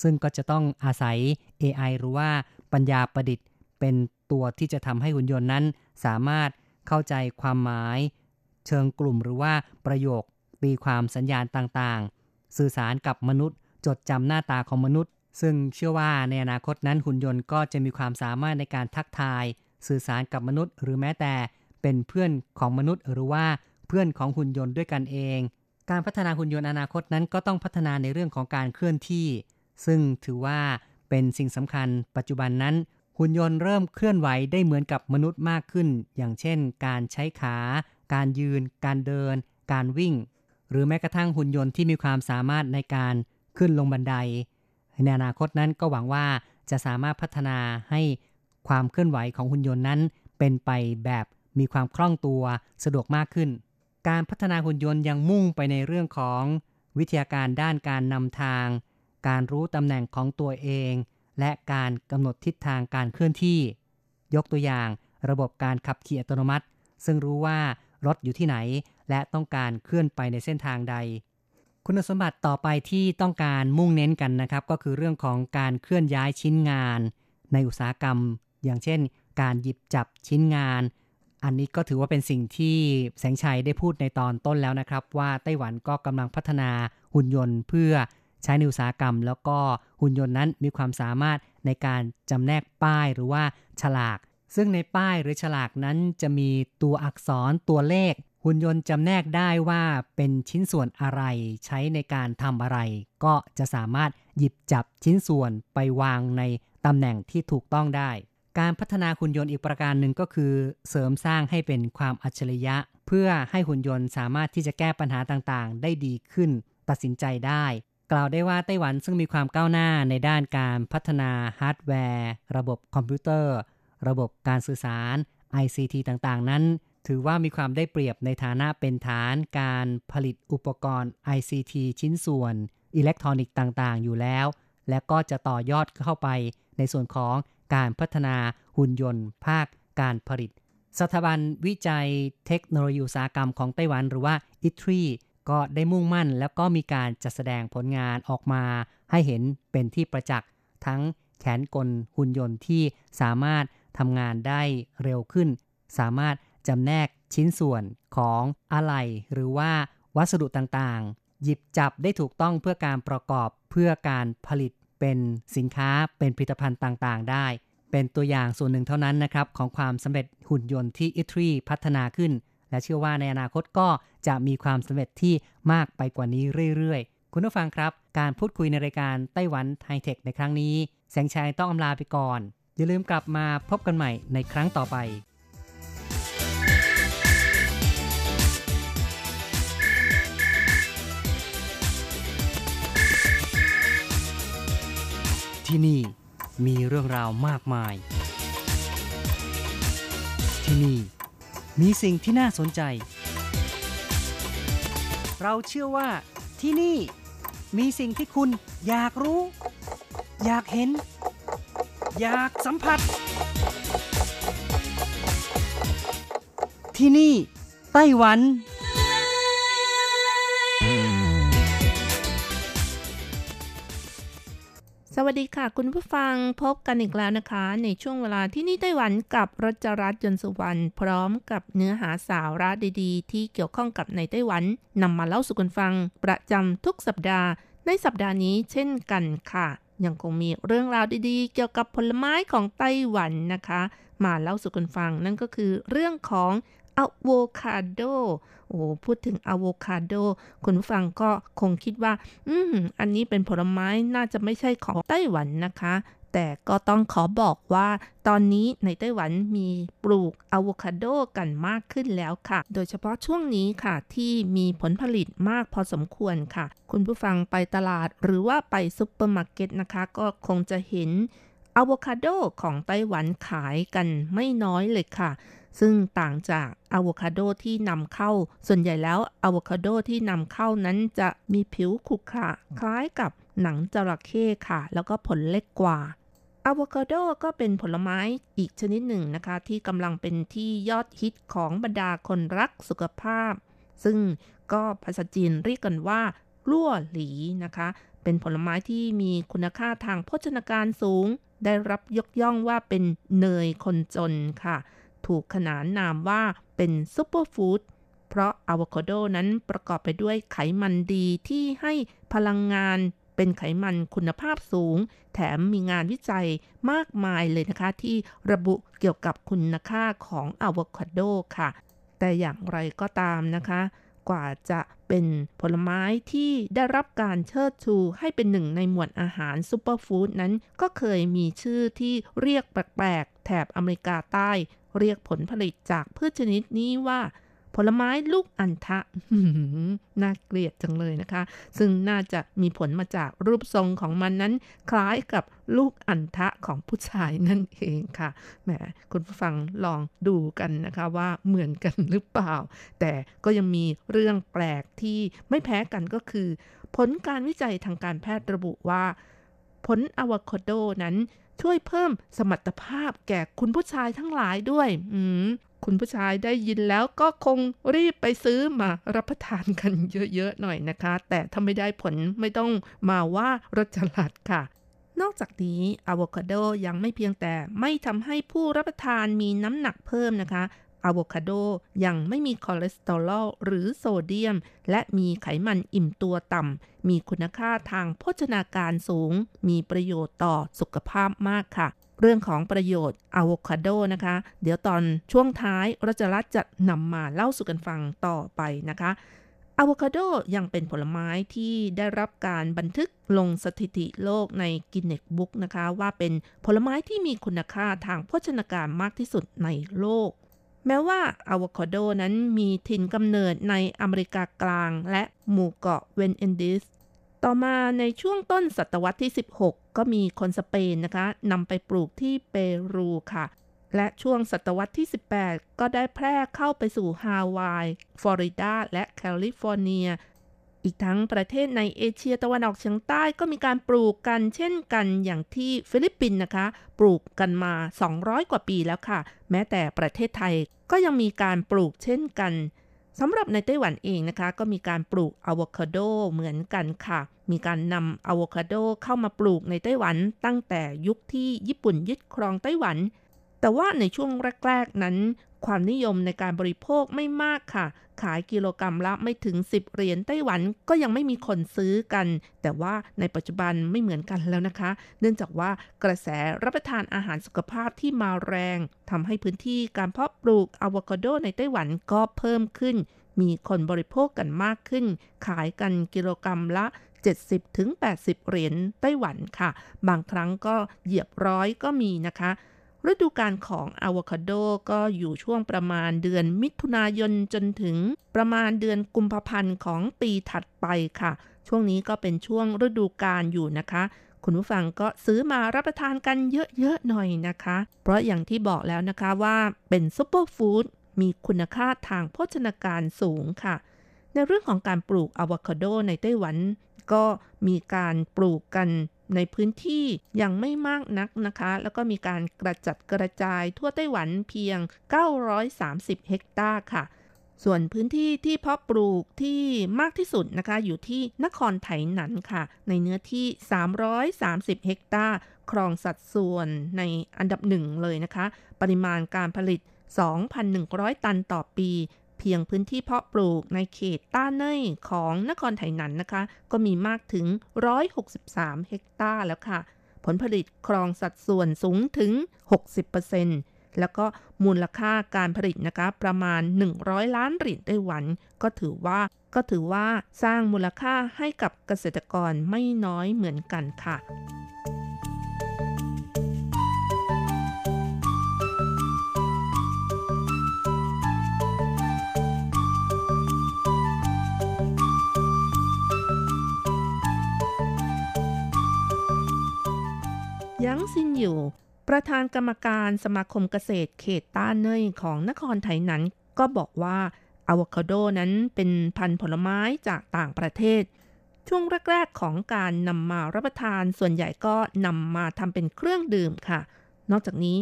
ซึ่งก็จะต้องอาศัย AI หรือว่าปัญญาประดิษฐ์ เป็นตัวที่จะทำให้หุ่นยนต์นั้น สามารถเข้าใจความหมาย เชิงกลุ่มหรือว่าประโยค ตีความสัญญาณต่างๆ สื่อสารกับมนุษย์ จดจำหน้าตาของมนุษย์ ซึ่งเชื่อว่าในอนาคตนั้นหุ่นยนต์ก็จะมีความสามารถในการทักทาย สื่อสารกับมนุษย์ หรือแม้แต่เป็นเพื่อนของมนุษย์ หรือว่าเพื่อนของหุ่นยนต์ด้วยกันเอง การพัฒนาหุ่นยนต์อนาคตนั้นก็ต้องพัฒนาในเรื่องของการเคลื่อนที่ ซึ่งถือว่าเป็นสิ่งสำคัญ ปัจจุบันนั้น หุ่นยนต์เริ่มเคลื่อนไหวได้เหมือนกับมนุษย์มากขึ้น อย่างเช่น การใช้ขา การยืน การเดิน การวิ่ง หรือแม้กระทั่งหุ่นยนต์ที่มีความสามารถในการขึ้นลงบันได ในอนาคตนั้นก็หวังว่าจะสามารถพัฒนาให้ความเคลื่อนไหวของหุ่นยนต์นั้น เป็นไปแบบมีความคล่องตัวสะดวกมากขึ้น การพัฒนาหุ่นยนต์ยังมุ่งไปในเรื่องของ วิทยาการด้านการนำทาง การรู้ตำแหน่งของตัวเอง และการกำหนดทิศทางการเคลื่อนที่ ยกตัวอย่าง ระบบการขับขี่อัตโนมัติ ซึ่งรู้ว่า รถอยู่ที่ไหน และต้องการเคลื่อนไปในเส้นทางใด คุณสมบัติต่อไปที่ต้องการมุ่งเน้นกันนะครับ ก็คือเรื่องของการเคลื่อนย้ายชิ้นงาน ในอุตสาหกรรม อย่างเช่น การหยิบจับชิ้นงาน อันนี้ก็ถือว่าเป็นสิ่งที่แสงชัยได้พูดในตอนต้นแล้วนะครับ ว่าไต้หวันก็กำลังพัฒนาหุ่นยนต์เพื่อใช้ในอุตสาหกรรม แล้วก็หุ่นยนต์นั้นมีความสามารถในการจำแนกป้ายหรือว่าฉลาก ซึ่งในป้ายหรือฉลากนั้นจะมีตัวอักษรตัวเลข หุ่นยนต์จำแนกได้ว่าเป็นชิ้นส่วนอะไรใช้ในการทำอะไร ก็จะสามารถหยิบจับชิ้นส่วนไปวางในตำแหน่งที่ถูกต้องได้ การพัฒนาหุ่นยนต์อีกประการหนึ่งก็คือ เสริมสร้างให้เป็นความอัจฉริยะ เพื่อให้หุ่นยนต์สามารถที่จะแก้ปัญหาต่างๆ ได้ดีขึ้น ตัดสินใจได้กล่าวได้ว่าไต้หวันซึ่งมีความก้าวหน้าในด้านการพัฒนาฮาร์ดแวร์ ระบบคอมพิวเตอร์ ระบบการสื่อสาร ICT ต่างๆ นั้น ถือว่ามีความได้เปรียบในฐานะเป็นฐานการผลิตอุปกรณ์ ICT ชิ้นส่วน อิเล็กทรอนิกส์ต่างๆ อยู่แล้ว และก็จะต่อยอดเข้าไปในส่วนของการพัฒนาหุ่นยนต์ ภาคการผลิต สถาบันวิจัยเทคโนโลยีอุตสาหกรรมของไต้หวันหรือว่า ITRI ก็ได้มุ่งมั่น แล้วก็มีการจัดแสดงผลงานออกมา ให้เห็นเป็นที่ประจักษ์ทั้งแขนกลหุ่นยนต์ที่สามารถ ทำงานได้เร็วขึ้น สามารถจำแนกชิ้นส่วนของอะไหล่หรือว่าวัสดุต่างๆ หยิบจับได้ถูกต้องเพื่อการประกอบเพื่อการผลิตเป็นสินค้าเป็นผลิตภัณฑ์ต่างๆ ได้ เป็นตัวอย่างส่วนหนึ่งเท่านั้นนะครับของความสำเร็จหุ่นยนต์ที่อิตรีพัฒนาขึ้น และเชื่อว่าในอนาคตก็จะมีความสำเร็จที่มากไปกว่านี้เรื่อยๆ คุณผู้ฟังครับ การพูดคุยในรายการไต้หวันไฮเทคในครั้งนี้ แสงชัยต้องอำลาไปก่อน อย่าลืมกลับมาพบกันใหม่ในครั้งต่อไปที่นี่มีเรื่องราวมากมาย ที่นี่มีสิ่งที่น่าสนใจ เราเชื่อว่าที่นี่มีสิ่งที่คุณอยากรู้ อยากเห็น อยากสัมผัส ที่นี่ ไต้หวัน สวัสดีค่ะ คุณผู้ฟังพบกันอีกแล้วนะคะ ในช่วงเวลาที่นี่ไต้หวันกับรัชรัตน์ยนต์สุวรรณพร้อมกับเนื้อหาสาระดีๆ ที่เกี่ยวข้องกับในไต้หวันนำมาเล่าสู่กันฟัง ประจำทุกสัปดาห์ ในสัปดาห์นี้เช่นกันค่ะ ยังคงมีเรื่องราวดีๆ เกี่ยวกับผลไม้ของไต้หวันนะคะ มาเล่าสู่กันฟังนั่นก็คือเรื่องของอะโวคาโด โอ้พูดถึงอะโวคาโด คุณผู้ฟังก็คงคิดว่า อืม อันนี้เป็นผลไม้น่าจะไม่ใช่ของไต้หวันนะคะ แต่ก็ต้องขอบอกว่าตอนนี้ในไต้หวันมีปลูกอะโวคาโดกันมากขึ้นแล้วค่ะ โดยเฉพาะช่วงนี้ค่ะ ที่มีผลผลิตมากพอสมควรค่ะ คุณผู้ฟังไปตลาดหรือว่าไปซุปเปอร์มาร์เก็ตนะคะ ก็คงจะเห็นอะโวคาโดของไต้หวันขายกันไม่น้อยเลยค่ะ ซึ่งต่างจากอะโวคาโดที่นำเข้า ส่วนใหญ่แล้วอะโวคาโดที่นำเข้านั้นจะมีผิวขรุขระคล้ายกับหนังจระเข้ค่ะ แล้วก็ผลเล็กกว่า อะโวคาโดก็เป็นผลไม้อีกชนิดหนึ่งนะคะ ที่กำลังเป็นที่ยอดฮิตของบรรดาคนรักสุขภาพ ซึ่งก็ภาษาจีนเรียกกันว่าลั่วหลีนะคะ เป็นผลไม้ที่มีคุณค่าทางโภชนาการสูง ได้รับยกย่องว่าเป็นเนยคนจนค่ะ ถูกขนานนามว่าเป็นซุปเปอร์ฟู้ดเพราะอะโวคาโดนั้นประกอบไปด้วยไขมันดีที่ให้พลังงาน เป็นไขมันคุณภาพสูง แถมมีงานวิจัยมากมายเลยนะคะ ที่ระบุเกี่ยวกับคุณค่าของอะโวคาโดค่ะ แต่อย่างไรก็ตามนะคะ กว่าจะเป็นผลไม้ที่ได้รับการเชิดชูให้เป็นหนึ่งในหมวดอาหารซูเปอร์ฟู้ดนั้นก็เคยมีชื่อที่เรียกแปลกๆแถบอเมริกาใต้ เรียกผลผลิตจากพืชชนิดนี้ว่า ผลไม้ลูกอันทะน่าเกลียดจังเลยนะคะ ซึ่งน่าจะมีผลมาจากรูปทรงของมันนั้น คล้ายกับลูกอันทะของผู้ชายนั่นเองค่ะ แหม คุณผู้ฟังลองดูกันนะคะว่าเหมือนกันหรือเปล่า แต่ก็ยังมีเรื่องแปลกที่ไม่แพ้กันก็คือ ผลการวิจัยทางการแพทย์ระบุว่า ผลอะโวคาโดนั้นช่วยเพิ่มสมรรถภาพแก่คุณผู้ชายทั้งหลายด้วยอืม คุณผู้ชายได้ยินแล้วก็คงรีบไปซื้อมารับประทานกันเยอะๆหน่อยนะคะ แต่ถ้าไม่ได้ผลไม่ต้องมาว่ารสจลัดค่ะ นอกจากนี้อะโวคาโดยังไม่เพียงแต่ไม่ทำให้ผู้รับประทานมีน้ำหนักเพิ่มนะคะอะโวคาโดยังไม่มีคอเลสเตอรอลหรือโซเดียม และมีไขมันอิ่มตัวต่ำ มีคุณค่าทางโภชนาการสูง มีประโยชน์ต่อสุขภาพมากค่ะ เรื่องของประโยชน์อะโวคาโดนะคะ เดี๋ยวตอนช่วงท้ายรัชรัตน์จะนำมาเล่าสู่กันฟังต่อไปนะคะอะโวคาโดยังเป็นผลไม้ที่ได้รับการบันทึกลงสถิติโลกในกินเน s บุ๊กนะคะ ว่าเป็นผลไม้ที่มีคุณค่าทางโภชนาการมากที่สุดในโลก แม้ว่าอะโวคาโดนั้นมีถิ่นกำเนิดในอเมริกากลางและหมู่เกาะเวสต์อินดีส ต่อมาในช่วงต้นศตวรรษที่ 16 ก็มีคนสเปนนะคะนำไปปลูกที่เปรูค่ะ และช่วงศตวรรษที่ 18 ก็ได้แพร่เข้าไปสู่ฮาวาย ฟลอริดา และแคลิฟอร์เนีย อีกทั้งประเทศในเอเชียตะวันออกเฉียงใต้ก็มีการปลูกกันเช่นกันอย่างที่ฟิลิปปินส์นะคะ ปลูกกันมา 200 กว่าปีแล้วค่ะ แม้แต่ประเทศไทยก็ยังมีการปลูกเช่นกัน สำหรับในไต้หวันเองนะคะก็มีการปลูกอะโวคาโดเหมือนกันค่ะ มีการนำอะโวคาโดเข้ามาปลูกในไต้หวันตั้งแต่ยุคที่ญี่ปุ่นยึดครองไต้หวัน แต่ว่าในช่วงแรก ๆ นั้นความนิยมในการบริโภคไม่มากค่ะ ขายกิโลกรรัมละไม่ถึง 10 เหรียญไต้หวันก็ยังไม่มีคนซื้อกัน แต่ว่าในปัจจุบันไม่เหมือนกันแล้วนะคะ เนื่องจากว่ากระแสรับประทานอาหารสุขภาพที่มาแรงทำให้พื้นที่การเพาะปลูกอะโวคาโดในไต้หวันก็เพิ่มขึ้น มีคนบริโภคกันมากขึ้น ขายกันกิโลกรรัมละ70ถึง80 เหรียญไต้หวันค่ะ บางครั้งก็เหยียบร้อยก็มีนะคะ ฤดูกาลของอะโวคาโดก็อยู่ช่วงประมาณเดือนมิถุนายนจนถึงประมาณเดือนกุมภาพันธ์ของปีถัดไปค่ะ ช่วงนี้ก็เป็นช่วงฤดูกาลอยู่นะคะ คุณผู้ฟังก็ซื้อมารับประทานกันเยอะๆหน่อยนะคะ เพราะอย่างที่บอกแล้วนะคะว่าเป็นซุปเปอร์ฟู้ดมีคุณค่าทางโภชนาการสูงค่ะ ในเรื่องของการปลูกอะโวคาโดในไต้หวัน ก็มีการปลูกกัน ในพื้นที่ยังไม่มากนักนะคะ แล้วก็มีการกระจัดกระจายทั่วไต้หวันเพียง 930 เฮกตาร์ค่ะ ส่วนพื้นที่ที่เพาะปลูกที่มากที่สุดนะคะ อยู่ที่นครไถหนันค่ะ ในเนื้อที่ 330 เฮกตาร์ ครองสัดส่วนในอันดับหนึ่งเลยนะคะ ปริมาณการผลิต 2,100 ตันต่อปี เพียงพื้นที่เพาะปลูกในเขตต้าเน่ยของนครไถหนันนะคะ ก็มีมากถึง 163 เฮกตาร์แล้วค่ะ ผลผลิตครองสัดส่วนสูงถึง 60%แล้วก็มูลค่าการผลิตนะคะประมาณ 100 ล้านเหรียญไต้หวัน ก็ถือว่าก็ถือว่าสร้างมูลค่าให้กับเกษตรกรไม่น้อยเหมือนกันค่ะ ยังซินอยู่ ประธานกรรมการสมาคมเกษตรเขตต้าเน่ยของนครไถหนันก็บอกว่าอะโวคาโดนั้นเป็นพันธุ์ผลไม้จากต่างประเทศ ช่วงแรกๆของการนำมารับประทานส่วนใหญ่ก็นำมาทำเป็นเครื่องดื่มค่ะ นอกจากนี้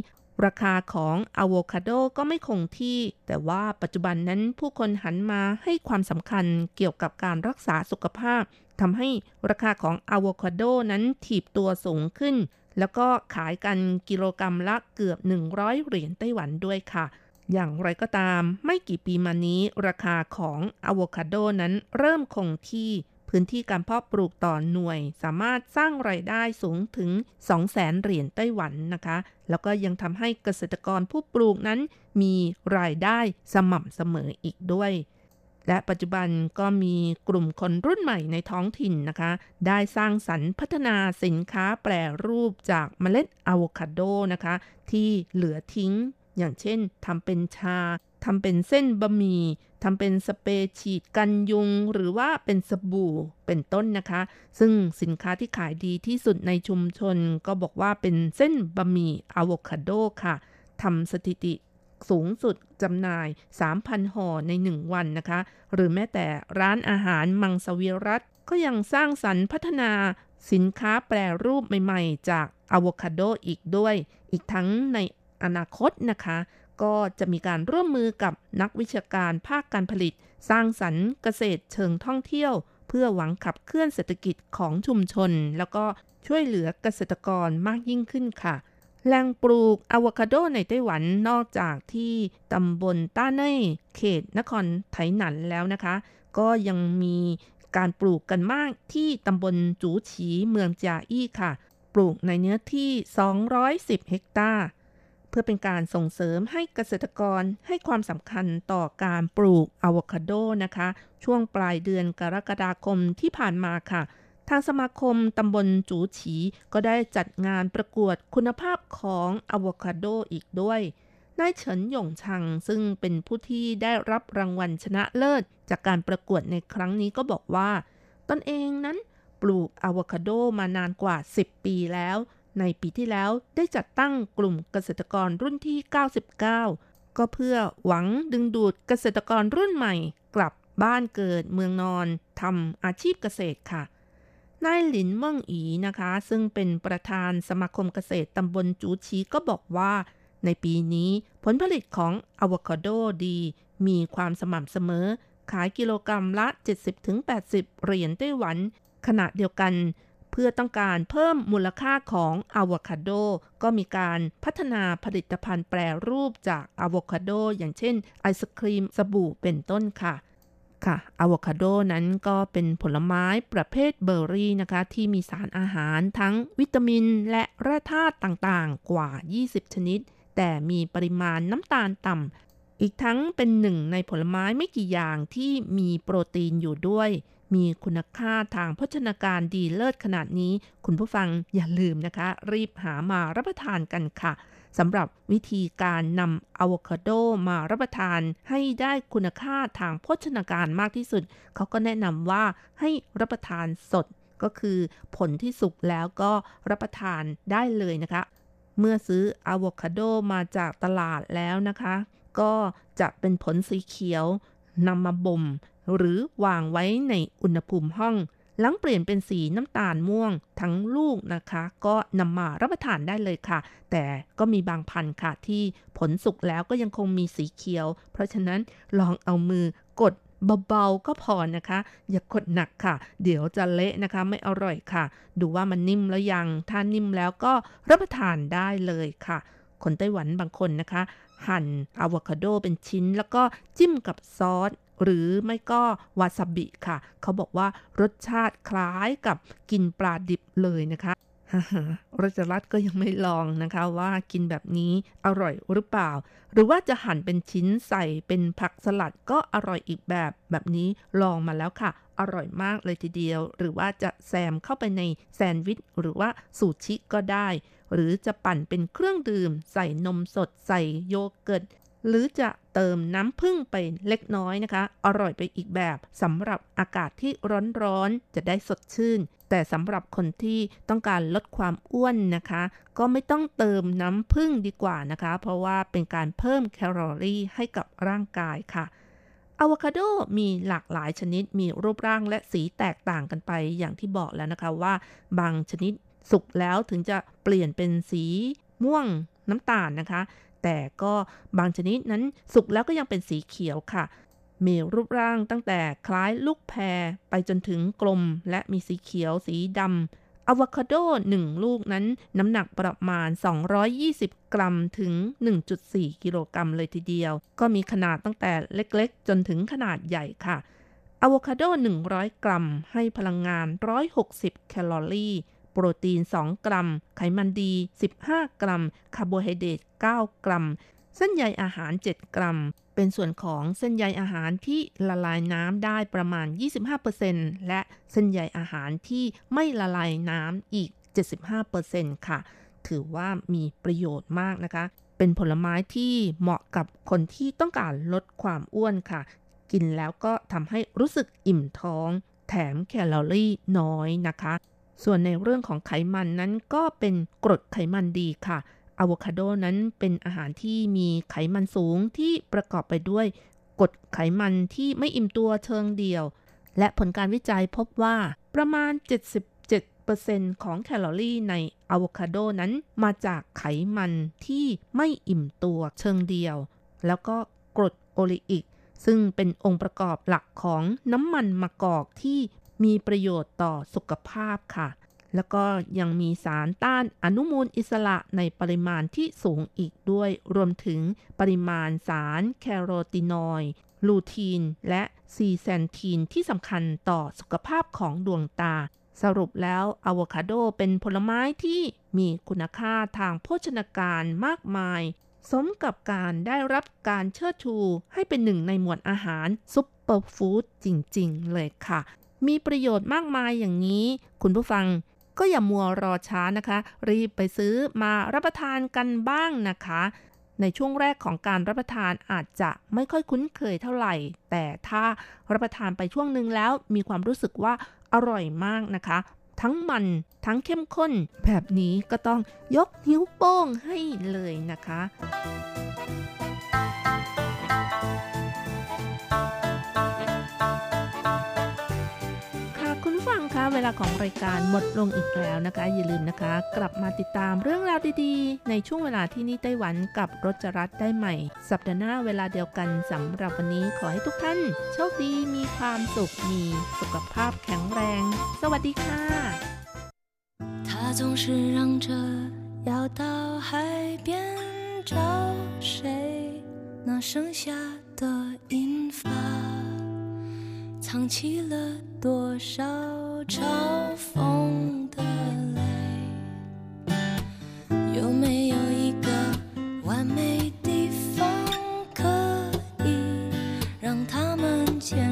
ราคาของอะโวคาโดก็ไม่คงที่ แต่ว่าปัจจุบันนั้นผู้คนหันมาให้ความสำคัญเกี่ยวกับการรักษาสุขภาพทำให้ราคาของอะโวคาโดนั้นถีบตัวสูงขึ้น แล้วก็ขายกันกิโลกรรัมละเกือบ 100 เหรียญไต้หวันด้วยค่ะ อย่างไรก็ตามไม่กี่ปีมานี้ ราคาของอะโวคาโดนั้นเริ่มคงที่พื้นที่การเพาะปลูกต่อหน่วย สามารถสร้างไรายได้สูงถึง 200,000 เหรียญไต้หวันนะคะ แล้วก็ยังทำให้เกษตรกรผู้ปลูกนั้น มีรายได้สม่ำเสมออีกด้วย และปัจจุบันก็มีกลุ่มคนรุ่นใหม่ในท้องถิ่นนะคะ ได้สร้างสรรค์พัฒนาสินค้าแปรรูปจากเมล็ดอะโวคาโดนะคะ ที่เหลือทิ้ง อย่างเช่นทำเป็นชาทำเป็นเส้นบะหมี่ทำเป็นสเปรย์ฉีดกันยุง หรือว่าเป็นสบู่เป็นต้นนะคะ ซึ่งสินค้าที่ขายดีที่สุดในชุมชนก็บอกว่าเป็นเส้นบะหมี่อะโวคาโดค่ะทำสถิติ สูงสุดจำหน่าย 3,000 ห่อใน 1 วันนะคะ หรือแม้แต่ร้านอาหารมังสวิรัตก็ยังสร้างสรรค์พัฒนาสินค้าแปรรูปใหม่ๆ จากอะโวคาโดอีกด้วย อีกทั้งในอนาคตนะคะ ก็จะมีการร่วมมือกับนักวิชาการภาคการผลิต สร้างสรรค์เกษตรเชิงท่องเที่ยว เพื่อหวังขับเคลื่อนเศรษฐกิจของชุมชน แล้วก็ช่วยเหลือเกษตรกรมากยิ่งขึ้นค่ะ แหล่งปลูกอะโวคาโดในไต้หวันนอกจากที่ตำบลต้าเน่ยเขตนครไถหนันแล้วนะคะ ก็ยังมีการปลูกกันมากที่ตำบลจูฉีเมืองจาอี้ค่ะ ปลูกในเนื้อที่ 210 เฮกตาร์ เพื่อเป็นการส่งเสริมให้เกษตรกรให้ความสำคัญต่อการปลูกอะโวคาโดนะคะ ช่วงปลายเดือนกรกฎาคมที่ผ่านมาค่ะ ทางสมาคมตำบลจูฉี ก็ได้จัดงานประกวดคุณภาพของอะโวคาโดอีกด้วย นายเฉินหยงชังซึ่งเป็นผู้ที่ได้รับรางวัลชนะเลิศ จากการประกวดในครั้งนี้ก็บอกว่า ตนเองนั้นปลูกอะโวคาโดมานานกว่า 10 ปีแล้ว ในปีที่แล้วได้จัดตั้งกลุ่มเกษตรกรรุ่นที่ 99 ก็เพื่อหวังดึงดูดเกษตรกรรุ่นใหม่ กลับบ้านเกิดเมืองนอนทำอาชีพเกษตรค่ะ นายหลินเมิงอีนะคะ ซึ่งเป็นประธานสมาคมเกษตรตำบลจูชีก็บอกว่า ในปีนี้ผลผลิตของอะโวคาโดดี มีความสม่ำเสมอ ขายกิโลกรรัมละ 70-80 เหรียญไต้หวัน ขณะเดียวกันเพื่อต้องการเพิ่มมูลค่าของอะโวคาโด ก็มีการพัฒนาผลิตภัณฑ์แปรรูปจากอะโวคาโด อย่างเช่น ไอศครีม สบู่เป็นต้นค่ะ ค่ะอะโวคาโดนั้นก็เป็นผลไม้ประเภทเบอร์รี่นะคะ ที่มีสารอาหารทั้งวิตามินและแร่ธาตุต่างๆ กว่า 20 ชนิด แต่มีปริมาณน้ำตาลต่ำ อีกทั้งเป็นหนึ่งในผลไม้ไม่กี่อย่างที่มีโปรตีนอยู่ด้วย มีคุณค่าทางโภชนาการดีเลิศขนาดนี้ คุณผู้ฟังอย่าลืมนะคะ รีบหามารับประทานกันค่ะ สำหรับวิธีการนำอะโวคาโดมารับประทานให้ได้คุณค่าทางโภชนาการมากที่สุด เขาก็แนะนำว่าให้รับประทานสดก็คือผลที่สุกแล้วก็รับประทานได้เลยนะคะ เมื่อซื้ออะโวคาโดมาจากตลาดแล้วนะคะ ก็จะเป็นผลสีเขียวนำมาบ่มหรือวางไว้ในอุณหภูมิห้อง หลังเปลี่ยนเป็นสีน้ำตาลม่วงทั้งลูกนะคะ ก็นำมารับประทานได้เลยค่ะ แต่ก็มีบางพันธุ์ค่ะที่ผลสุกแล้วก็ยังคงมีสีเขียว เพราะฉะนั้นลองเอามือกดเบาๆก็พอนะคะ อย่ากดหนักค่ะ เดี๋ยวจะเละนะคะไม่อร่อยค่ะ ดูว่ามันนิ่มแล้วยัง ถ้านิ่มแล้วก็รับประทานได้เลยค่ะ คนไต้หวันบางคนนะคะ หั่นอะโวคาโดเป็นชิ้นแล้วก็จิ้มกับซอส หรือไม่ก็วาซาบิค่ะ เขาบอกว่ารสชาติคล้ายกับกินปลาดิบเลยนะคะรัชรัตก็ยังไม่ลองนะคะว่ากินแบบนี้อร่อยหรือเปล่า หรือว่าจะหั่นเป็นชิ้นใส่เป็นผักสลัดก็อร่อยอีกแบบแบบนี้ลองมาแล้วค่ะ อร่อยมากเลยทีเดียว หรือว่าจะแซมเข้าไปในแซนด์วิชหรือว่าสูชิก็ได้ หรือจะปั่นเป็นเครื่องดื่ม ใส่นมสด ใส่โยเกิร์ต หรือจะเติมน้ำผึ้งไปเล็กน้อยนะคะ อร่อยไปอีกแบบสำหรับอากาศที่ร้อนๆ จะได้สดชื่น แต่สำหรับคนที่ต้องการลดความอ้วนนะคะ ก็ไม่ต้องเติมน้ำผึ้งดีกว่านะคะ เพราะว่าเป็นการเพิ่มแคลอรี่ให้กับร่างกายค่ะอะโวคาโดมีหลากหลายชนิดมีรูปร่างและสีแตกต่างกันไปอย่างที่บอกแล้วนะคะว่าบางชนิดสุกแล้วถึงจะเปลี่ยนเป็นสีม่วงน้ำตาลนะคะ แต่ก็บางชนิดนั้นสุกแล้วก็ยังเป็นสีเขียวค่ะ มีรูปร่างตั้งแต่คล้ายลูกแพรไปจนถึงกลม และมีสีเขียวสีดำอะวคาโด 1 ลูกนั้น น้ำหนักประมาณ 220 กรัมถึง 1.4 กิโลกรัมเลยทีเดียว ก็มีขนาดตั้งแต่เล็กๆ จนถึงขนาดใหญ่ค่ะอะโวคาโด 100 กรัม ให้พลังงาน 160 แคลอรี่ โปรตีน 2 กรัม ไขมันดี 15 กรัม คาร์โบไฮเดรต 9 กรัม เส้นใยอาหาร 7 กรัม เป็นส่วนของเส้นใยอาหารที่ละลายน้ำได้ประมาณ 25%และเส้นใยอาหารที่ไม่ละลายน้ำอีก 75%ค่ะ ถือว่ามีประโยชน์มากนะคะ เป็นผลไม้ที่เหมาะกับคนที่ต้องการลดความอ้วนค่ะ กินแล้วก็ทำให้รู้สึกอิ่มท้อง แถมแคลอรี่น้อยนะคะ ส่วนในเรื่องของไขมันนั้นก็เป็นกรดไขมันดีค่ะอะโวคาโดนั้นเป็นอาหารที่มีไขมันสูงที่ประกอบไปด้วยกรดไขมันที่ไม่อิ่มตัวเชิงเดียว และผลการวิจัยพบว่าประมาณ 77%ของแคลอรี่ในอะโวคาโดนั้นมาจากไขมันที่ไม่อิ่มตัวเชิงเดียว แล้วก็กรดโอลิอิกซึ่งเป็นองค์ประกอบหลักของน้ำมันมะกอกที่ มีประโยชน์ต่อสุขภาพค่ะ แล้วก็ยังมีสารต้านอนุมูลอิสระในปริมาณที่สูงอีกด้วย รวมถึงปริมาณสารแคโรตินอยด์ลูทีน และซีแซนทีนที่สำคัญต่อสุขภาพของดวงตา สรุปแล้วอะโวคาโดเป็นผลไม้ที่มีคุณค่าทางโภชนาการมากมาย สมกับการได้รับการเชิดชูให้เป็นหนึ่งในหมวดอาหารซุปเปอร์ฟู้ดจริง ๆ เลยค่ะ มีประโยชน์มากมายอย่างนี้ คุณผู้ฟังก็อย่ามัวรอช้านะคะ รีบไปซื้อมารับประทานกันบ้างนะคะ ในช่วงแรกของการรับประทานอาจจะไม่ค่อยคุ้นเคยเท่าไหร่ แต่ถ้ารับประทานไปช่วงหนึ่งแล้ว มีความรู้สึกว่าอร่อยมากนะคะ ทั้งมันทั้งเข้มข้น แบบนี้ก็ต้องยกนิ้วโป้งให้เลยนะคะ เวลาของรายการหมดลงอีกแล้วนะคะ อย่าลืมนะคะ กลับมาติดตามเรื่องราวดีๆ ในช่วงเวลาที่นี่ไต้หวันกับรจรัสได้ใหม่ สัปดาห์หน้าเวลาเดียวกันสำหรับวันนี้ขอให้ทุกท่าน โชคดีมีความสุขมีสุขภาพแข็งแรง สวัสดีค่ะ他总是让着要到海边找谁那剩下的银发 藏起了多少嘲讽的泪？有没有一个完美地方可以让他们牵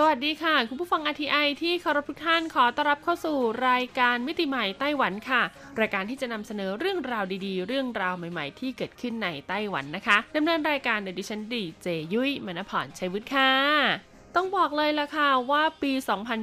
สวัสดีค่ะ คุณผู้ฟังอาทีไอที่เคารพทุกท่านขอต้อนรับเข้าสู่รายการมิติใหม่ไต้หวันค่ะ รายการที่จะนำเสนอเรื่องราวดีๆ เรื่องราวใหม่ๆ ที่เกิดขึ้นในไต้หวันนะคะดำเนินรายการโดยดิฉันดีเจยุ้ยมณพรชัยวุฒิค่ะ ต้องบอกเลยล่ะค่ะว่าปี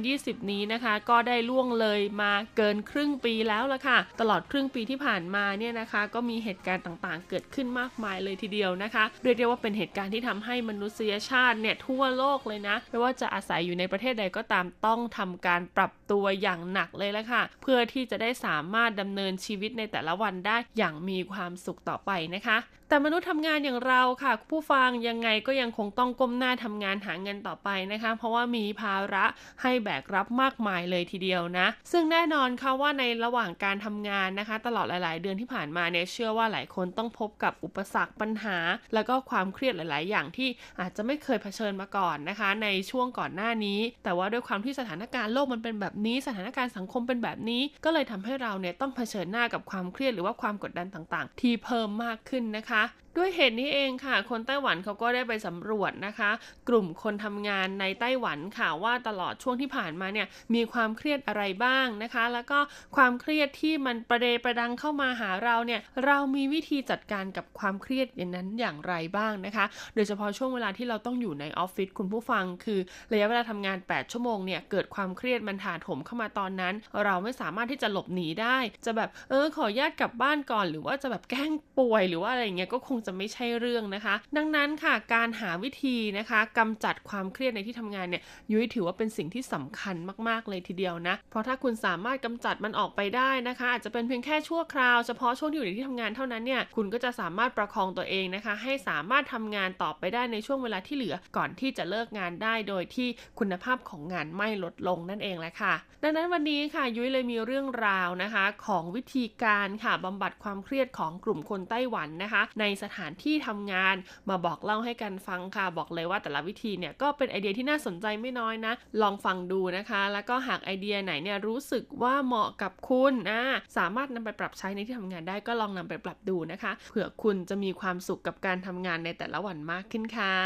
2020 นี้นะคะ ก็ได้ล่วงเลยมาเกินครึ่งปีแล้วล่ะค่ะ ตลอดครึ่งปีที่ผ่านมาเนี่ยนะคะ ก็มีเหตุการณ์ต่างๆ เกิดขึ้นมากมายเลยทีเดียวนะคะเรียกได้ว่าเป็นเหตุการณ์ที่ทำให้มนุษยชาติเนี่ยทั่วโลกเลยนะไม่ว่าจะอาศัยอยู่ในประเทศใดก็ตามต้องทำการปรับตัวอย่างหนักเลยละค่ะ เพื่อที่จะได้สามารถดำเนินชีวิตในแต่ละวันได้อย่างมีความสุขต่อไปนะคะ แต่มนุษย์ทำงานอย่างเราค่ะ ผู้ฟังยังไงก็ยังคงต้องก้มหน้าทำงานหาเงินต่อไปนะคะ เพราะว่ามีภาระให้แบกรับมากมายเลยทีเดียวนะ ซึ่งแน่นอนค่ะว่าในระหว่างการทำงานนะคะ ตลอดหลาย ๆ เดือนที่ผ่านมาเนี่ยเชื่อว่าหลายคนต้องพบกับอุปสรรคปัญหา แล้วก็ความเครียดหลาย ๆ อย่างที่อาจจะไม่เคยเผชิญมาก่อนนะคะ ในช่วงก่อนหน้านี้ แต่ว่าด้วยความที่สถานการณ์โลกมันเป็นแบบนี้ สถานการณ์สังคมเป็นแบบนี้ ก็เลยทำให้เราเนี่ยต้องเผชิญหน้ากับความเครียดหรือว่าความกดดันต่างๆ ที่เพิ่มมากขึ้นนะคะ ด้วยเหตุนี้เองค่ะ คนไต้หวันเขาก็ได้ไปสำรวจนะคะ กลุ่มคนทำงานในไต้หวันค่ะว่าตลอดช่วงที่ผ่านมาเนี่ยมีความเครียดอะไรบ้างนะคะ แล้วก็ความเครียดที่มันประเดประดังเข้ามาหาเราเนี่ยเรามีวิธีจัดการกับความเครียดอย่างนั้นอย่างไรบ้างนะคะ โดยเฉพาะช่วงเวลาที่เราต้องอยู่ในออฟฟิศคุณผู้ฟัง คือระยะเวลาทำงาน 8 ชั่วโมงเนี่ยเกิดความเครียดมันถาโถมเข้ามาตอนนั้น เราไม่สามารถที่จะหลบหนีได้ จะแบบเออขอญาตกลับบ้านก่อน หรือว่าจะแบบแกล้งป่วยหรือว่าอะไรอย่างเงี้ยก็คงจะไม่ใช่เรื่องนะคะ ดังนั้นค่ะการหาวิธีนะคะกำจัดความเครียดในที่ทำงานเนี่ยยุ้ยถือว่าเป็นสิ่งที่สำคัญมากๆเลยทีเดียวนะ เพราะถ้าคุณสามารถกำจัดมันออกไปได้นะคะ อาจจะเป็นเพียงแค่ชั่วคราวเฉพาะช่วงที่อยู่ในที่ทำงานเท่านั้นเนี่ยคุณก็จะสามารถประคองตัวเองนะคะ ให้สามารถทำงานต่อไปได้ในช่วงเวลาที่เหลือก่อนที่จะเลิกงานได้โดยที่คุณภาพของงานไม่ลดลงนั่นเองแหละค่ะ ดังนั้นวันนี้ค่ะยุ้ยเลยมีเรื่องราวนะคะ ของวิธีการค่ะบำบัดความเครียดของกลุ่มคนไต้หวันนะคะ ในสถถานที่ทำงาน มาบอกเล่าให้กันฟังค่ะ บอกเลยว่าแต่ละวิธีเนี่ยก็เป็นไอเดียที่น่าสนใจไม่น้อยนะ ลองฟังดูนะคะ แล้วก็หากไอเดียไหนเนี่ยรู้สึกว่าเหมาะกับคุณอ่าสามารถนำไปปรับใช้ในที่ทำงานได้ก็ลองนำไปปรับดูนะคะ เผื่อคุณจะมีความสุขกับการทำงานในแต่ละวันมากขึ้นค่ะ